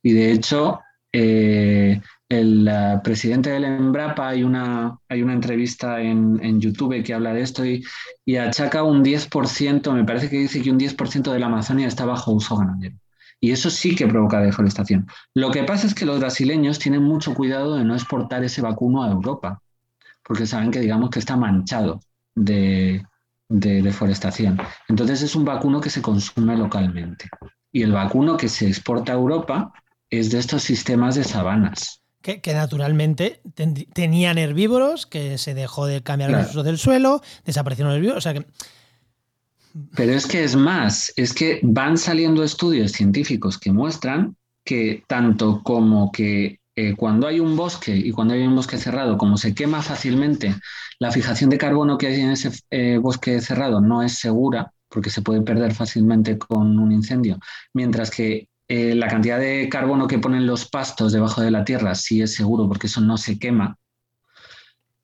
Y de hecho, eh, el uh, presidente del Embrapa, hay una, hay una entrevista en, en, YouTube que habla de esto y, y, achaca un 10%, me parece que dice que un 10% de la Amazonia está bajo uso ganadero. Y eso sí que provoca deforestación. Lo que pasa es que los brasileños tienen mucho cuidado de no exportar ese vacuno a Europa, porque saben que digamos que está manchado de, de deforestación. Entonces es un vacuno que se consume localmente. Y el vacuno que se exporta a Europa es de estos sistemas de sabanas que, naturalmente tenían herbívoros, que se dejó de cambiar el uso del suelo, desaparecieron los herbívoros. O sea que... Pero es que es más, es que van saliendo estudios científicos que muestran que tanto como que eh, cuando hay un bosque y cuando hay un bosque cerrado, como se quema fácilmente, la fijación de carbono que hay en ese eh, bosque cerrado no es segura, porque se puede perder fácilmente con un incendio, mientras que eh, la cantidad de carbono que ponen los pastos debajo de la tierra sí es seguro porque eso no se quema.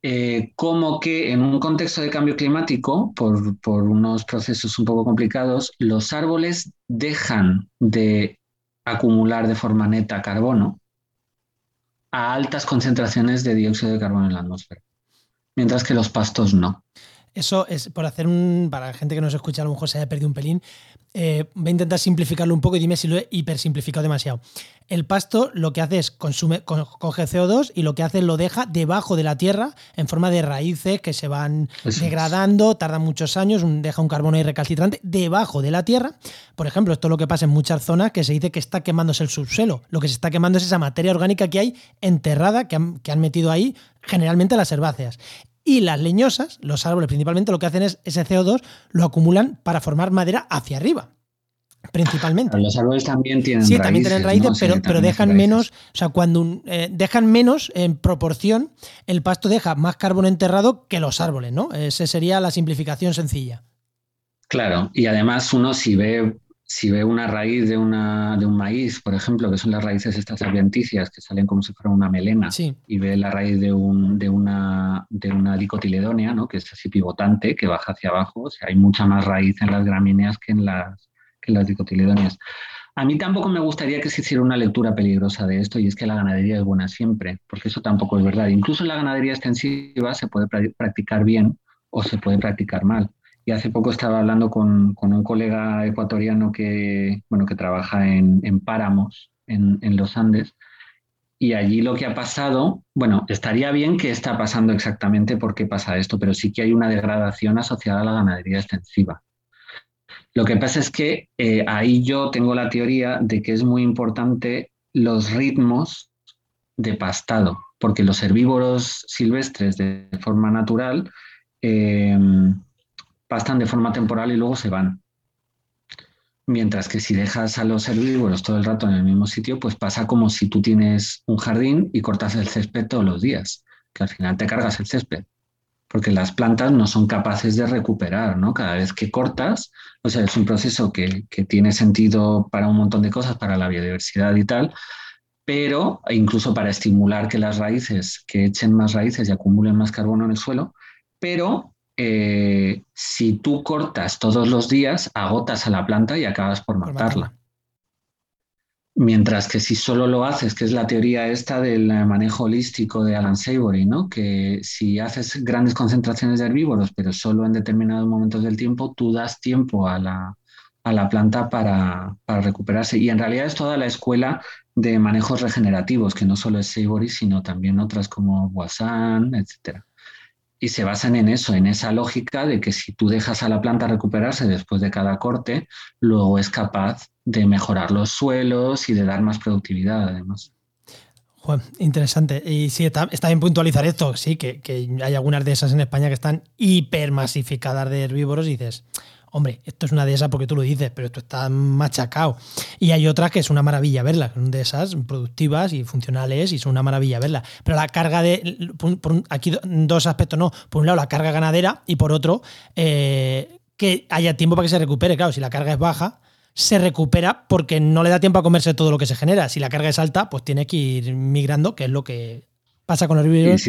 Eh, como que en un contexto de cambio climático, por, por, unos procesos un poco complicados, los árboles dejan de acumular de forma neta carbono a altas concentraciones de dióxido de carbono en la atmósfera, mientras que los pastos no. Eso es por hacer un. Para la gente que nos escucha, a lo mejor se haya perdido un pelín. Eh, voy a intentar simplificarlo un poco y dime si lo he hipersimplificado demasiado. El pasto lo que hace es consume, coge CO2 y lo que hace es lo deja debajo de la tierra en forma de raíces que se van degradando, tardan muchos años, deja un carbono ahí recalcitrante debajo de la tierra. Por ejemplo, esto es lo que pasa en muchas zonas que se dice que está quemándose el subsuelo. Lo que se está quemando es esa materia orgánica que hay enterrada, que han, que han metido ahí generalmente las herbáceas. Y las leñosas, los árboles principalmente, lo que hacen es ese CO2 lo acumulan para formar madera hacia arriba. Principalmente. Los árboles también tienen raíces. Sí, también tienen raíces, pero, pero dejan menos, o sea, cuando eh, dejan menos en proporción, el pasto deja más carbono enterrado que los árboles, ¿no? Esa sería la simplificación sencilla. Claro, y además uno si ve si ve una raíz de, una, de un maíz, por ejemplo, que son las raíces estas adventicias que salen como si fuera una melena, y ve la raíz de, un, de, una, de una dicotiledonia, ¿no? que es así pivotante, que baja hacia abajo, o sea, hay mucha más raíz en las gramíneas que en las, que en las dicotiledonias. A mí tampoco me gustaría que se hiciera una lectura peligrosa de esto y es que la ganadería es buena siempre, porque eso tampoco es verdad. Incluso la ganadería extensiva se puede practicar bien o se puede practicar mal. Hace poco estaba hablando con, un colega ecuatoriano que, bueno, que trabaja en, páramos en, los Andes. Y allí lo que ha pasado, bueno, estaría bien que está pasando exactamente por qué pasa esto, pero sí que hay una degradación asociada a la ganadería extensiva. Lo que pasa es que eh, ahí yo tengo la teoría de que es muy importante los ritmos de pastado, porque los herbívoros silvestres de forma natural eh, pastan de forma temporal y luego se van. Mientras que si dejas a los herbívoros todo el rato en el mismo sitio, pues pasa como si tú tienes un jardín y cortas el césped todos los días, que al final te cargas el césped, porque las plantas no son capaces de recuperar, ¿no? Cada vez que cortas, o sea, es un proceso que, que tiene sentido para un montón de cosas, para la biodiversidad y tal, pero incluso para estimular que las raíces, que echen más raíces y acumulen más carbono en el suelo, pero eh, si tú cortas todos los días, agotas a la planta y acabas por matarla. Mientras que si solo lo haces, que es la teoría esta del manejo holístico de Alan Savory, ¿no? que si haces grandes concentraciones de herbívoros, pero solo en determinados momentos del tiempo, tú das tiempo a la, planta para, para, recuperarse. Y en realidad es toda la escuela de manejos regenerativos, que no solo es Savory, sino también otras como Wassan, etcétera y se basan en eso, en esa lógica de que si tú dejas a la planta recuperarse después de cada corte, luego es capaz de mejorar los suelos y de dar más productividad además. interesante. Y sí, está, bien puntualizar esto, sí, que, que, hay algunas de esas en España que están hipermasificadas de herbívoros y dices, hombre, esto es una de esas porque tú lo dices, pero esto está machacado. Y hay otras que es una maravilla verlas, son de esas productivas y funcionales y son una maravilla verlas. Pero la carga de. aquí dos aspectos, no. Por un lado, la carga ganadera y por otro, eh, que haya tiempo para que se recupere. Claro, si la carga es baja, se recupera porque no le da tiempo a comerse todo lo que se genera. Si la carga es alta, pues tiene que ir migrando, que es lo que pasa con los herbívoros.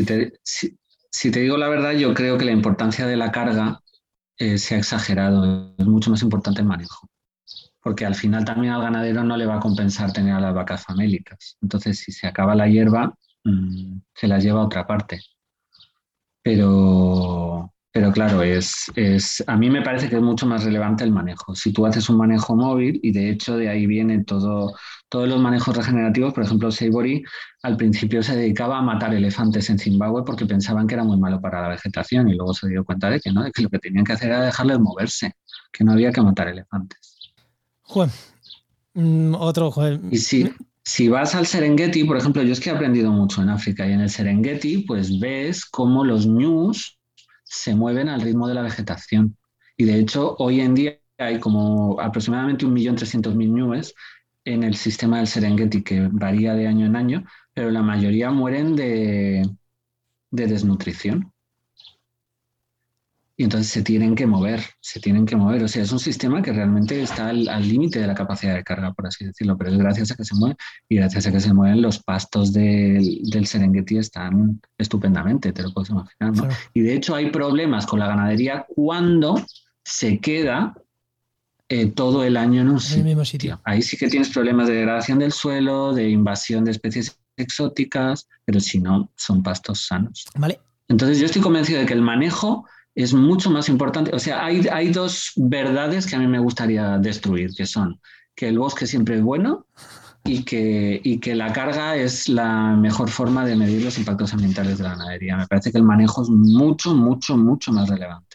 si te digo la verdad, yo creo que la importancia de la carga eh, se ha exagerado. Es mucho más importante el manejo. Porque al final también al ganadero no le va a compensar tener a las vacas famélicas. Entonces, si se acaba la hierba, mm, se las lleva a otra parte. Pero, pero claro, es, es, a mí me parece que es mucho más relevante el manejo. Si tú haces un manejo móvil, y de hecho de ahí viene todo, todos los manejos regenerativos, por ejemplo, Savory al principio se dedicaba a matar elefantes en Zimbabue porque pensaban que era muy malo para la vegetación y luego se dio cuenta de que no, de que lo que tenían que hacer era dejarles moverse, que no había que matar elefantes. Juan, mm, otro Juan. Y si, si vas al Serengeti, por ejemplo, yo es que he aprendido mucho en África y en el Serengeti, pues ves cómo los ñus se mueven al ritmo de la vegetación. Y de hecho, hoy en día hay como aproximadamente 1.300.000 ñus en el sistema del Serengeti, que varía de año en año, pero la mayoría mueren de, desnutrición. Y entonces se tienen que mover, se tienen que mover. O sea, es un sistema que realmente está al límite de la capacidad de carga, por así decirlo, pero es gracias a que se mueve y gracias a que se mueven los pastos del, Serengeti están estupendamente, te lo puedes imaginar. Y de hecho hay problemas con la ganadería cuando se queda eh, todo el año en un sitio. Ahí sí que tienes problemas de degradación del suelo, de invasión de especies exóticas, pero si no, son pastos sanos. Vale. Entonces yo estoy convencido de que el manejo es mucho más importante. O sea, hay, hay dos verdades que a mí me gustaría destruir, que son que el bosque siempre es bueno y que, y que la carga es la mejor forma de medir los impactos ambientales de la ganadería. Me parece que el manejo es mucho, mucho, mucho más relevante.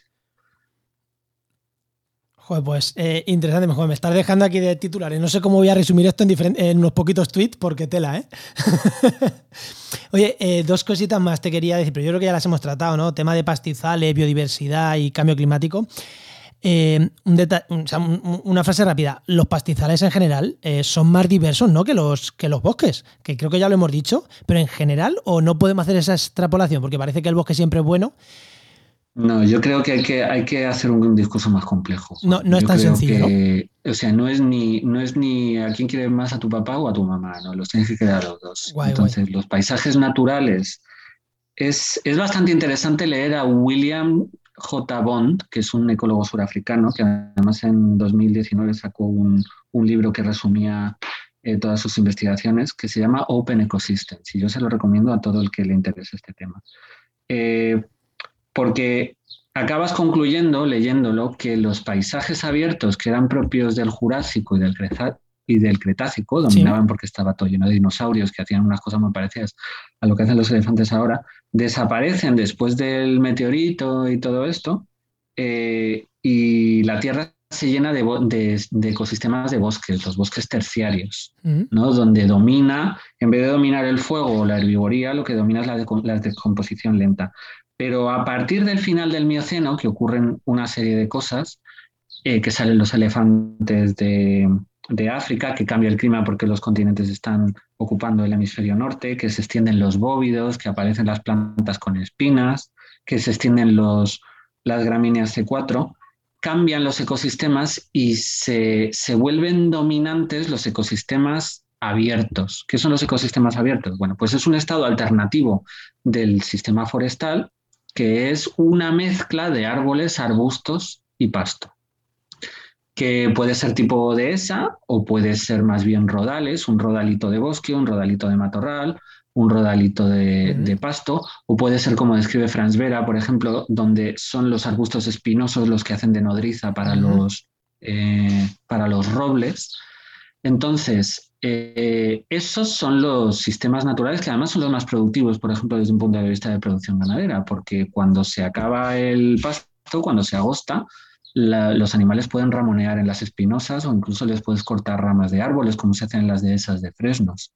Joder, pues eh, interesante, mejor me estás dejando aquí de titulares. No sé cómo voy a resumir esto en, en unos poquitos tweets, porque tela, ¿eh? Oye, eh, dos cositas más te quería decir, pero yo creo que ya las hemos tratado, ¿no? Tema de pastizales, biodiversidad y cambio climático. Eh, una frase rápida. Los pastizales en general son más diversos ¿no? que, los, que los bosques, que creo que ya lo hemos dicho, pero en general, o no podemos hacer esa extrapolación, porque parece que el bosque siempre es bueno no, yo creo que hay que, hay que hacer un, discurso más complejo. No, no es tan sencillo. O sea, no es, ni, no es ni a quién quiere más a tu papá o a tu mamá, no, los tienes que quedar los dos. Entonces, los paisajes naturales. Es, es bastante interesante leer a William J. Bond, que es un ecólogo surafricano, que además en 2019 sacó un, un libro que resumía eh, todas sus investigaciones, que se llama Open Ecosystems, y yo se lo recomiendo a todo el que le interese este tema. Eh, porque acabas concluyendo, leyéndolo, que los paisajes abiertos que eran propios del Jurásico y del, y del Cretácico, dominaban porque estaba todo lleno de dinosaurios que hacían unas cosas muy parecidas a lo que hacen los elefantes ahora, desaparecen después del meteorito y todo esto, eh, y la Tierra se llena de, ecosistemas de bosques, los bosques terciarios, mm. ¿no? donde domina, en vez de dominar el fuego o la herbivoría, lo que domina es la, la descomposición lenta. Pero a partir del final del Mioceno, que ocurren una serie de cosas, eh, que salen los elefantes de, África, que cambia el clima porque los continentes están ocupando el hemisferio norte, que se extienden los bóvidos, que aparecen las plantas con espinas, que se extienden los, las gramíneas C4, cambian los ecosistemas y se, se vuelven dominantes los ecosistemas abiertos. ¿Qué son los ecosistemas abiertos? Bueno, pues es un estado alternativo del sistema forestal que es una mezcla de árboles, arbustos y pasto, que puede ser tipo dehesa o puede ser más bien rodales, un rodalito de bosque, un rodalito de matorral, un rodalito de, pasto, o puede ser como describe Franz Vera, por ejemplo, donde son los arbustos espinosos los que hacen de nodriza para, los, eh, para los robles. Entonces, eh, esos son los sistemas naturales que además son los más productivos, por ejemplo, desde un punto de vista de producción ganadera, porque cuando se acaba el pasto, cuando se agosta, los animales pueden ramonear en las espinosas o incluso les puedes cortar ramas de árboles, como se hacen en las dehesas de fresnos.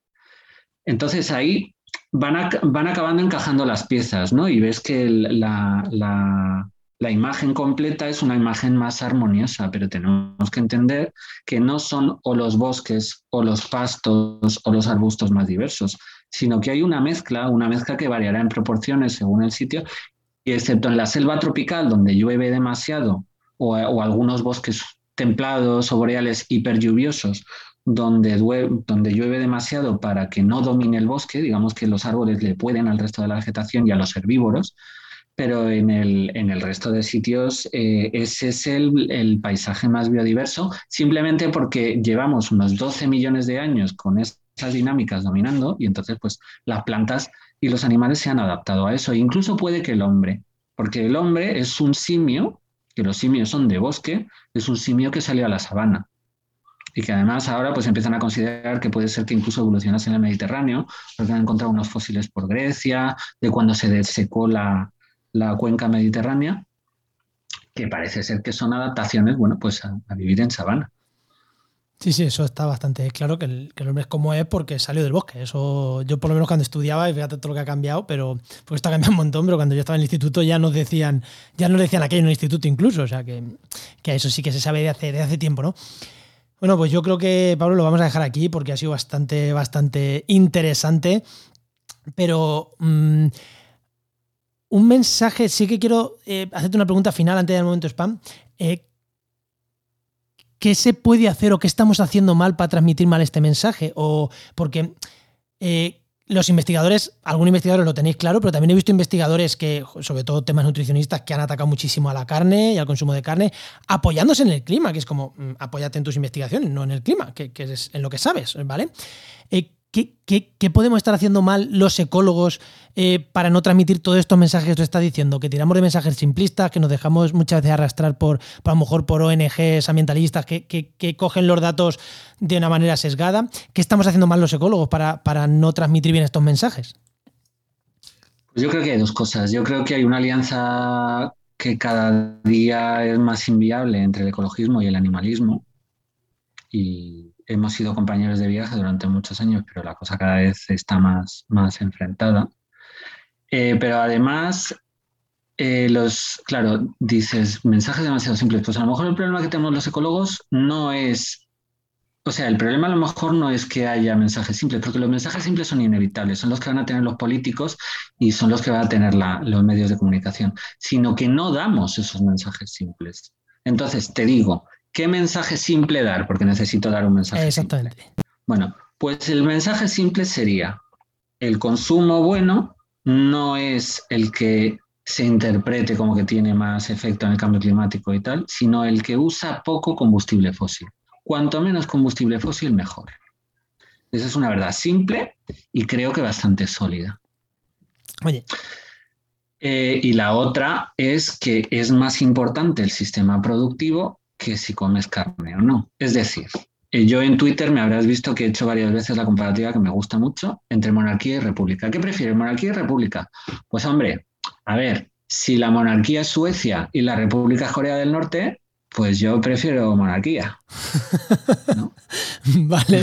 Entonces ahí van, van acabando encajando las piezas, ¿no? Y ves que la, la imagen completa es una imagen más armoniosa, pero tenemos que entender que no son o los bosques o los pastos o los arbustos más diversos, sino que hay una mezcla, una mezcla que variará en proporciones según el sitio, y excepto en la selva tropical donde llueve demasiado o, algunos bosques templados o boreales hiperlluviosos donde, donde llueve demasiado para que no domine el bosque, digamos que los árboles le pueden al resto de la vegetación y a los herbívoros, pero en el, en el resto de sitios eh, ese es el, el, paisaje más biodiverso, simplemente porque llevamos unos 12 millones de años con esas dinámicas dominando y entonces pues las plantas y los animales se han adaptado a eso. E incluso puede que el hombre, porque el hombre es un simio, que los simios son de bosque, es un simio que salió a la sabana y que además ahora pues empiezan a considerar que puede ser que incluso evolucionase en el Mediterráneo, porque han encontrado unos fósiles por Grecia, de cuando se desecó la, la cuenca mediterránea, que parece ser que son adaptaciones, bueno, pues a, vivir en sabana. Sí, sí, eso está bastante claro que el, hombre es como es porque salió del bosque. Eso yo por lo menos cuando estudiaba, y fíjate todo lo que ha cambiado, pero pues está cambiando un montón, pero cuando yo estaba en el instituto ya nos decían, ya nos decían aquello en el instituto incluso, o sea que, que eso sí que se sabe de hace, de hace tiempo, ¿no? Bueno, pues yo creo que Pablo lo vamos a dejar aquí porque ha sido bastante, bastante interesante. Pero mm, un mensaje, sí que quiero eh, hacerte una pregunta final antes del momento spam. Eh, ¿Qué se puede hacer o qué estamos haciendo mal para transmitir mal este mensaje? O porque eh, los investigadores, algunos investigadores lo tenéis claro, pero también he visto investigadores que, sobre todo temas nutricionistas, que han atacado muchísimo a la carne y al consumo de carne, apoyándose en el clima, que es como, mm, apóyate en tus investigaciones, no en el clima, que, es en lo que sabes, ¿vale? ¿Qué, podemos estar haciendo mal los ecólogos eh, para no transmitir todos estos mensajes tú estás diciendo? Que tiramos de mensajes simplistas, que nos dejamos muchas veces arrastrar por, a lo mejor por ONGs ambientalistas que, cogen los datos de una manera sesgada. ¿Qué estamos haciendo mal los ecólogos para, no transmitir bien estos mensajes? Yo creo que hay dos cosas. Yo creo que hay una alianza que cada día es más inviable entre el ecologismo y el animalismo. Y hemos sido compañeros de viaje durante muchos años, pero la cosa cada vez está más, más enfrentada. Eh, pero además, eh, los, claro, dices mensajes demasiado simples. Pues a lo mejor el problema que tenemos los ecólogos no es, o sea, el problema a lo mejor no es que haya mensajes simples, porque los mensajes simples son inevitables, son los que van a tener los políticos y son los que van a tener los medios de comunicación, sino que no damos esos mensajes simples. Entonces, te digo, ¿Qué mensaje simple dar? Porque necesito dar un mensaje. Exactamente. Bueno, pues el mensaje simple sería, el consumo bueno no es el que se interprete como que tiene más efecto en el cambio climático y tal, sino el que usa poco combustible fósil. Cuanto menos combustible fósil, mejor. Esa es una verdad simple y creo que bastante sólida. Oye. Eh, y la otra es que es más importante el sistema productivo que si comes carne o no. Es decir, eh, yo en Twitter me habrás visto que he hecho varias veces la comparativa que me gusta mucho entre monarquía y república. ¿Qué prefieres, monarquía y república? Pues hombre, a ver, si la monarquía es Suecia y la república es Corea del Norte, pues yo prefiero monarquía. vale.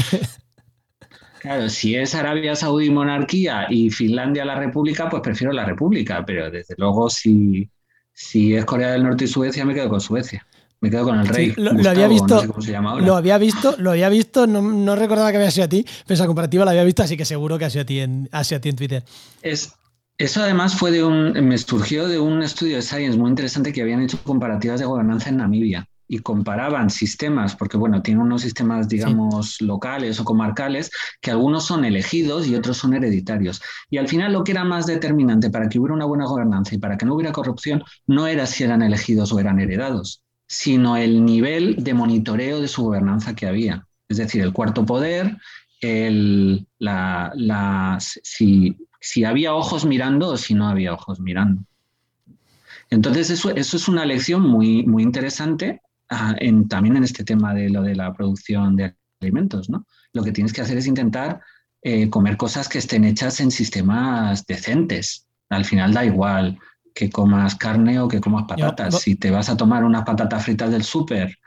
Claro, si es Arabia Saudí monarquía y Finlandia la república, pues prefiero la república, pero desde luego si, si es Corea del Norte y Suecia, me quedo con Suecia. Me quedo con el rey. lo, había visto, Lo había visto, lo había visto, no, recordaba que había sido a ti, pero esa comparativa la había visto, así que seguro que ha sido a ti en, a ti en Twitter. Es, eso además fue de un, me surgió de un estudio de Science muy interesante que habían hecho comparativas de gobernanza en Namibia y comparaban sistemas, porque bueno, tienen unos sistemas, digamos, locales o comarcales, que algunos son elegidos y otros son hereditarios. Y al final lo que era más determinante para que hubiera una buena gobernanza y para que no hubiera corrupción, no era si eran elegidos o eran heredados, sino el nivel de monitoreo de su gobernanza que había. Es decir, el cuarto poder, la, si, había ojos mirando o si no había ojos mirando. Entonces, eso, es una lección muy, muy interesante ah, en, también en este tema de lo de la producción de alimentos. ¿no? Lo que tienes que hacer es intentar eh, comer cosas que estén hechas en sistemas decentes. Al final da igual que comas carne o que comas patatas. Si te vas a tomar unas patatas fritas del súper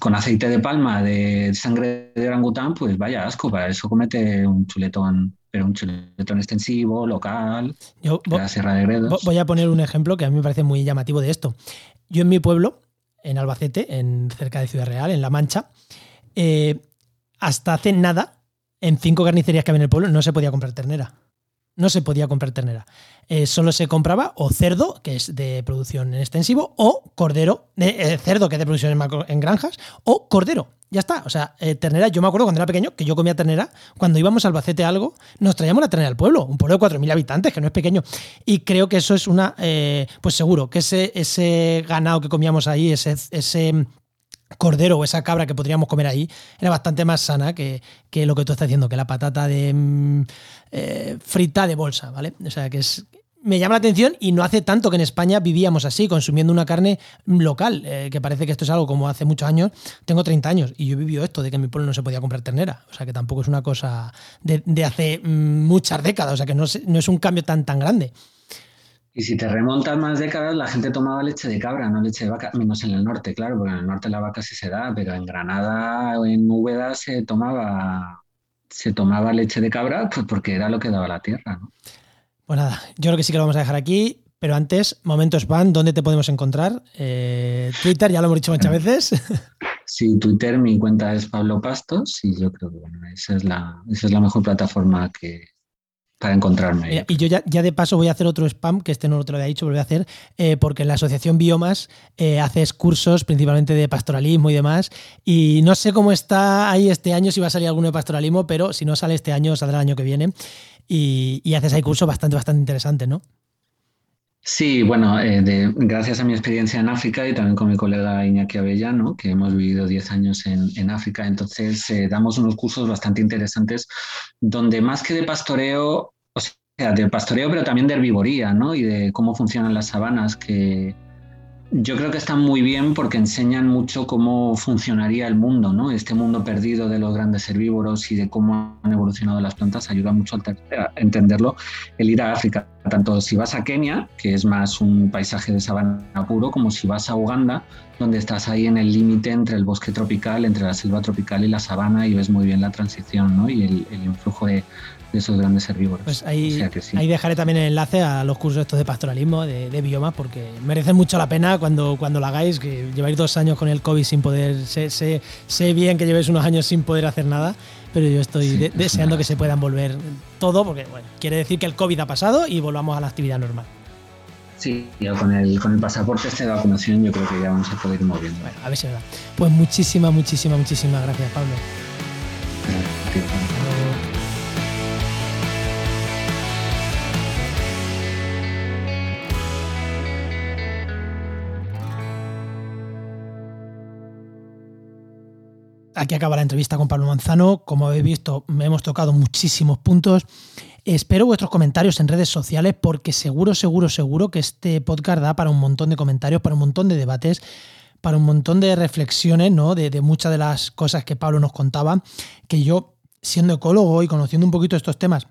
con aceite de palma de sangre de orangután, pues vaya asco, para eso comete un chuletón, pero un chuletón extensivo, local, Yo, de la Sierra de Gredos. Voy a poner un ejemplo que a mí me parece muy llamativo de esto. Yo en mi pueblo, en Albacete, en, cerca de Ciudad Real, en La Mancha, eh, hasta hace nada, en cinco carnicerías que había en el pueblo, no se podía comprar ternera no se podía comprar ternera. Eh, solo se compraba o cerdo, que es de producción en extensivo, o cordero, eh, cerdo, que es de producción en, granjas, o cordero. Ya está. O sea, eh, ternera, yo me acuerdo cuando era pequeño que yo comía ternera, cuando íbamos al Albacete algo, nos traíamos la ternera al pueblo, un pueblo de 4.000 habitantes, que no es pequeño. Y creo que eso es una, pues seguro, que ese, ganado que comíamos ahí, ese cordero o esa cabra que podríamos comer ahí era bastante más sana que, lo que tú estás diciendo, que la patata de mm, eh, frita de bolsa, ¿vale? O sea, que es... Me llama la atención y no hace tanto que en España vivíamos así, consumiendo una carne local, eh, que parece que esto es algo como hace muchos años. Tengo 30 años y yo he esto de que en mi pueblo no se podía comprar ternera. O sea, que tampoco es una cosa de, hace mm, muchas décadas, o sea, que no, no es un cambio tan, tan grande. Y si te remontas más décadas, la gente tomaba leche de cabra, no leche de vaca, menos en el norte, claro, porque en el norte la vaca sí se da, pero en Granada o en Úbeda se tomaba, se tomaba leche de cabra pues porque era lo que daba la tierra. ¿no? Pues nada, yo creo que sí que lo vamos a dejar aquí, pero antes, momentos van, ¿dónde te podemos encontrar? Eh, Twitter, ya lo hemos dicho muchas veces. Sí, Twitter, mi cuenta es Pablo Pastos y yo creo que bueno, esa, es la, esa es la mejor plataforma que, para encontrarme. y yo ya, de paso voy a hacer otro spam, que este no te lo había dicho, pero voy a hacer, eh, porque la asociación Biomas eh, haces cursos principalmente de pastoralismo y demás, y no sé cómo está ahí este año, si va a salir alguno de pastoralismo, pero si no sale este año, saldrá el año que viene, y, haces ahí cursos bastante, bastante interesantes, ¿no? Sí, bueno, eh, gracias a mi experiencia en África y también con mi colega Iñaki Avellano, que hemos vivido 10 años en, África, entonces eh, damos unos cursos bastante interesantes donde más que de pastoreo, de pastoreo, pero también de herbivoría, ¿no? Y de cómo funcionan las sabanas, que, yo creo que están muy bien porque enseñan mucho cómo funcionaría el mundo, ¿no? Este mundo perdido de los grandes herbívoros y de cómo han evolucionado las plantas ayuda mucho a entenderlo el ir a África. Tanto si vas a Kenia, que es más un paisaje de sabana puro, como si vas a Uganda, donde estás ahí en el límite entre el bosque tropical, entre la selva tropical y la sabana y ves muy bien la transición, ¿no? Y el, el influjo de, de esos grandes herbívoros. Pues ahí, ahí, dejaré también el enlace a los cursos estos de pastoralismo, de, biomas, porque merece mucho la pena cuando, cuando lo hagáis, que lleváis dos años con el COVID sin poder, sé, sé, bien que llevéis unos años sin poder hacer nada, pero yo estoy deseando que se puedan volver todo, porque bueno, quiere decir que el COVID ha pasado y volvamos a la actividad normal. Sí, con el, con el pasaporte este de vacunación yo creo que ya vamos a poder ir moviendo. Bueno, a ver si es verdad. Pues muchísimas, muchísimas, muchísimas gracias, Pablo. Aquí acaba la entrevista con Pablo Manzano. Como habéis visto, me hemos tocado muchísimos puntos. Espero vuestros comentarios en redes sociales porque seguro, seguro, seguro que este podcast da para un montón de comentarios, para un montón de debates, para un montón de reflexiones, ¿no? De, de muchas de las cosas que Pablo nos contaba, que yo, siendo ecólogo y conociendo un poquito estos temas,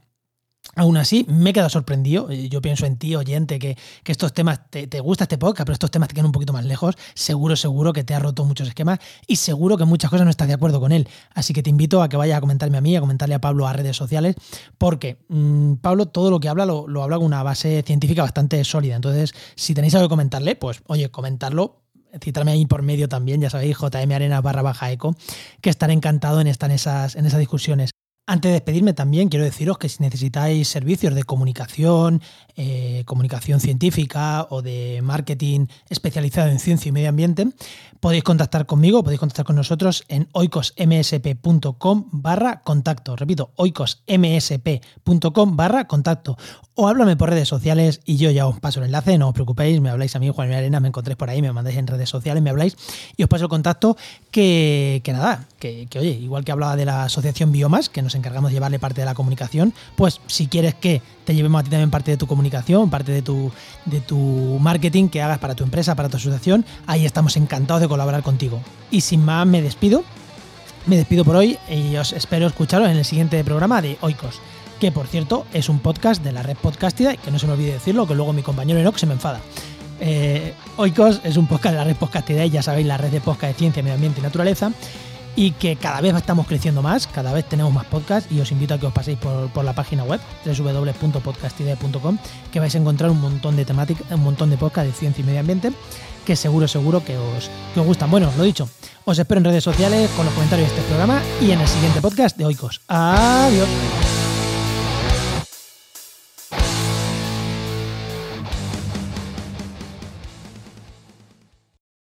Aún así, me he quedado sorprendido. Eh, yo pienso en ti, oyente, que, estos temas, te, gusta este podcast, pero estos temas te quedan un poquito más lejos. Seguro, seguro que te ha roto muchos esquemas y seguro que muchas cosas no estás de acuerdo con él. Así que te invito a que vayas a comentarme a mí, a comentarle a Pablo a redes sociales, porque mm, Pablo todo lo que habla lo, lo habla con una base científica bastante sólida. Entonces, si tenéis algo que comentarle, pues oye, comentarlo citarme ahí por medio también, ya sabéis, JM Arena barra baja eco, que estaré encantado en estar en esas, en esas discusiones. Antes de despedirme también quiero deciros que si necesitáis servicios de comunicación, eh, comunicación científica o de marketing especializado en ciencia y medio ambiente, podéis contactar conmigo, podéis contactar con nosotros en oicosmsp.com barra contacto. Repito, oicosmsp.com barra contacto. O háblame por redes sociales y yo ya os paso el enlace, no os preocupéis, me habláis a mí, Juan Arena, me encontréis por ahí, me mandáis en redes sociales, me habláis y os paso el contacto que, que nada, que, que oye, igual que hablaba de la asociación Biomas, que nos encargamos de llevarle parte de la comunicación, pues si quieres que te llevemos a ti también parte de tu comunicación, parte de tu, de tu marketing que hagas para tu empresa, para tu asociación, ahí estamos encantados de colaborar contigo. Y sin más, me despido. Me despido por hoy y os espero escucharos en el siguiente programa de Oikos, que por cierto es un podcast de la red Podcastida, que no se me olvide decirlo, que luego mi compañero Enoch se me enfada. Eh, Oikos es un podcast de la red Podcastida, y ya sabéis, la red de podcast de ciencia, medio ambiente y naturaleza y que cada vez estamos creciendo más, cada vez tenemos más podcasts y os invito a que os paséis por, la página web www.podcastidea.com que vais a encontrar un montón de temáticas, un montón de podcasts de ciencia y medio ambiente que seguro, seguro que os, que os gustan. Bueno, lo dicho, os espero en redes sociales con los comentarios de este programa y en el siguiente podcast de Oikos. Adiós.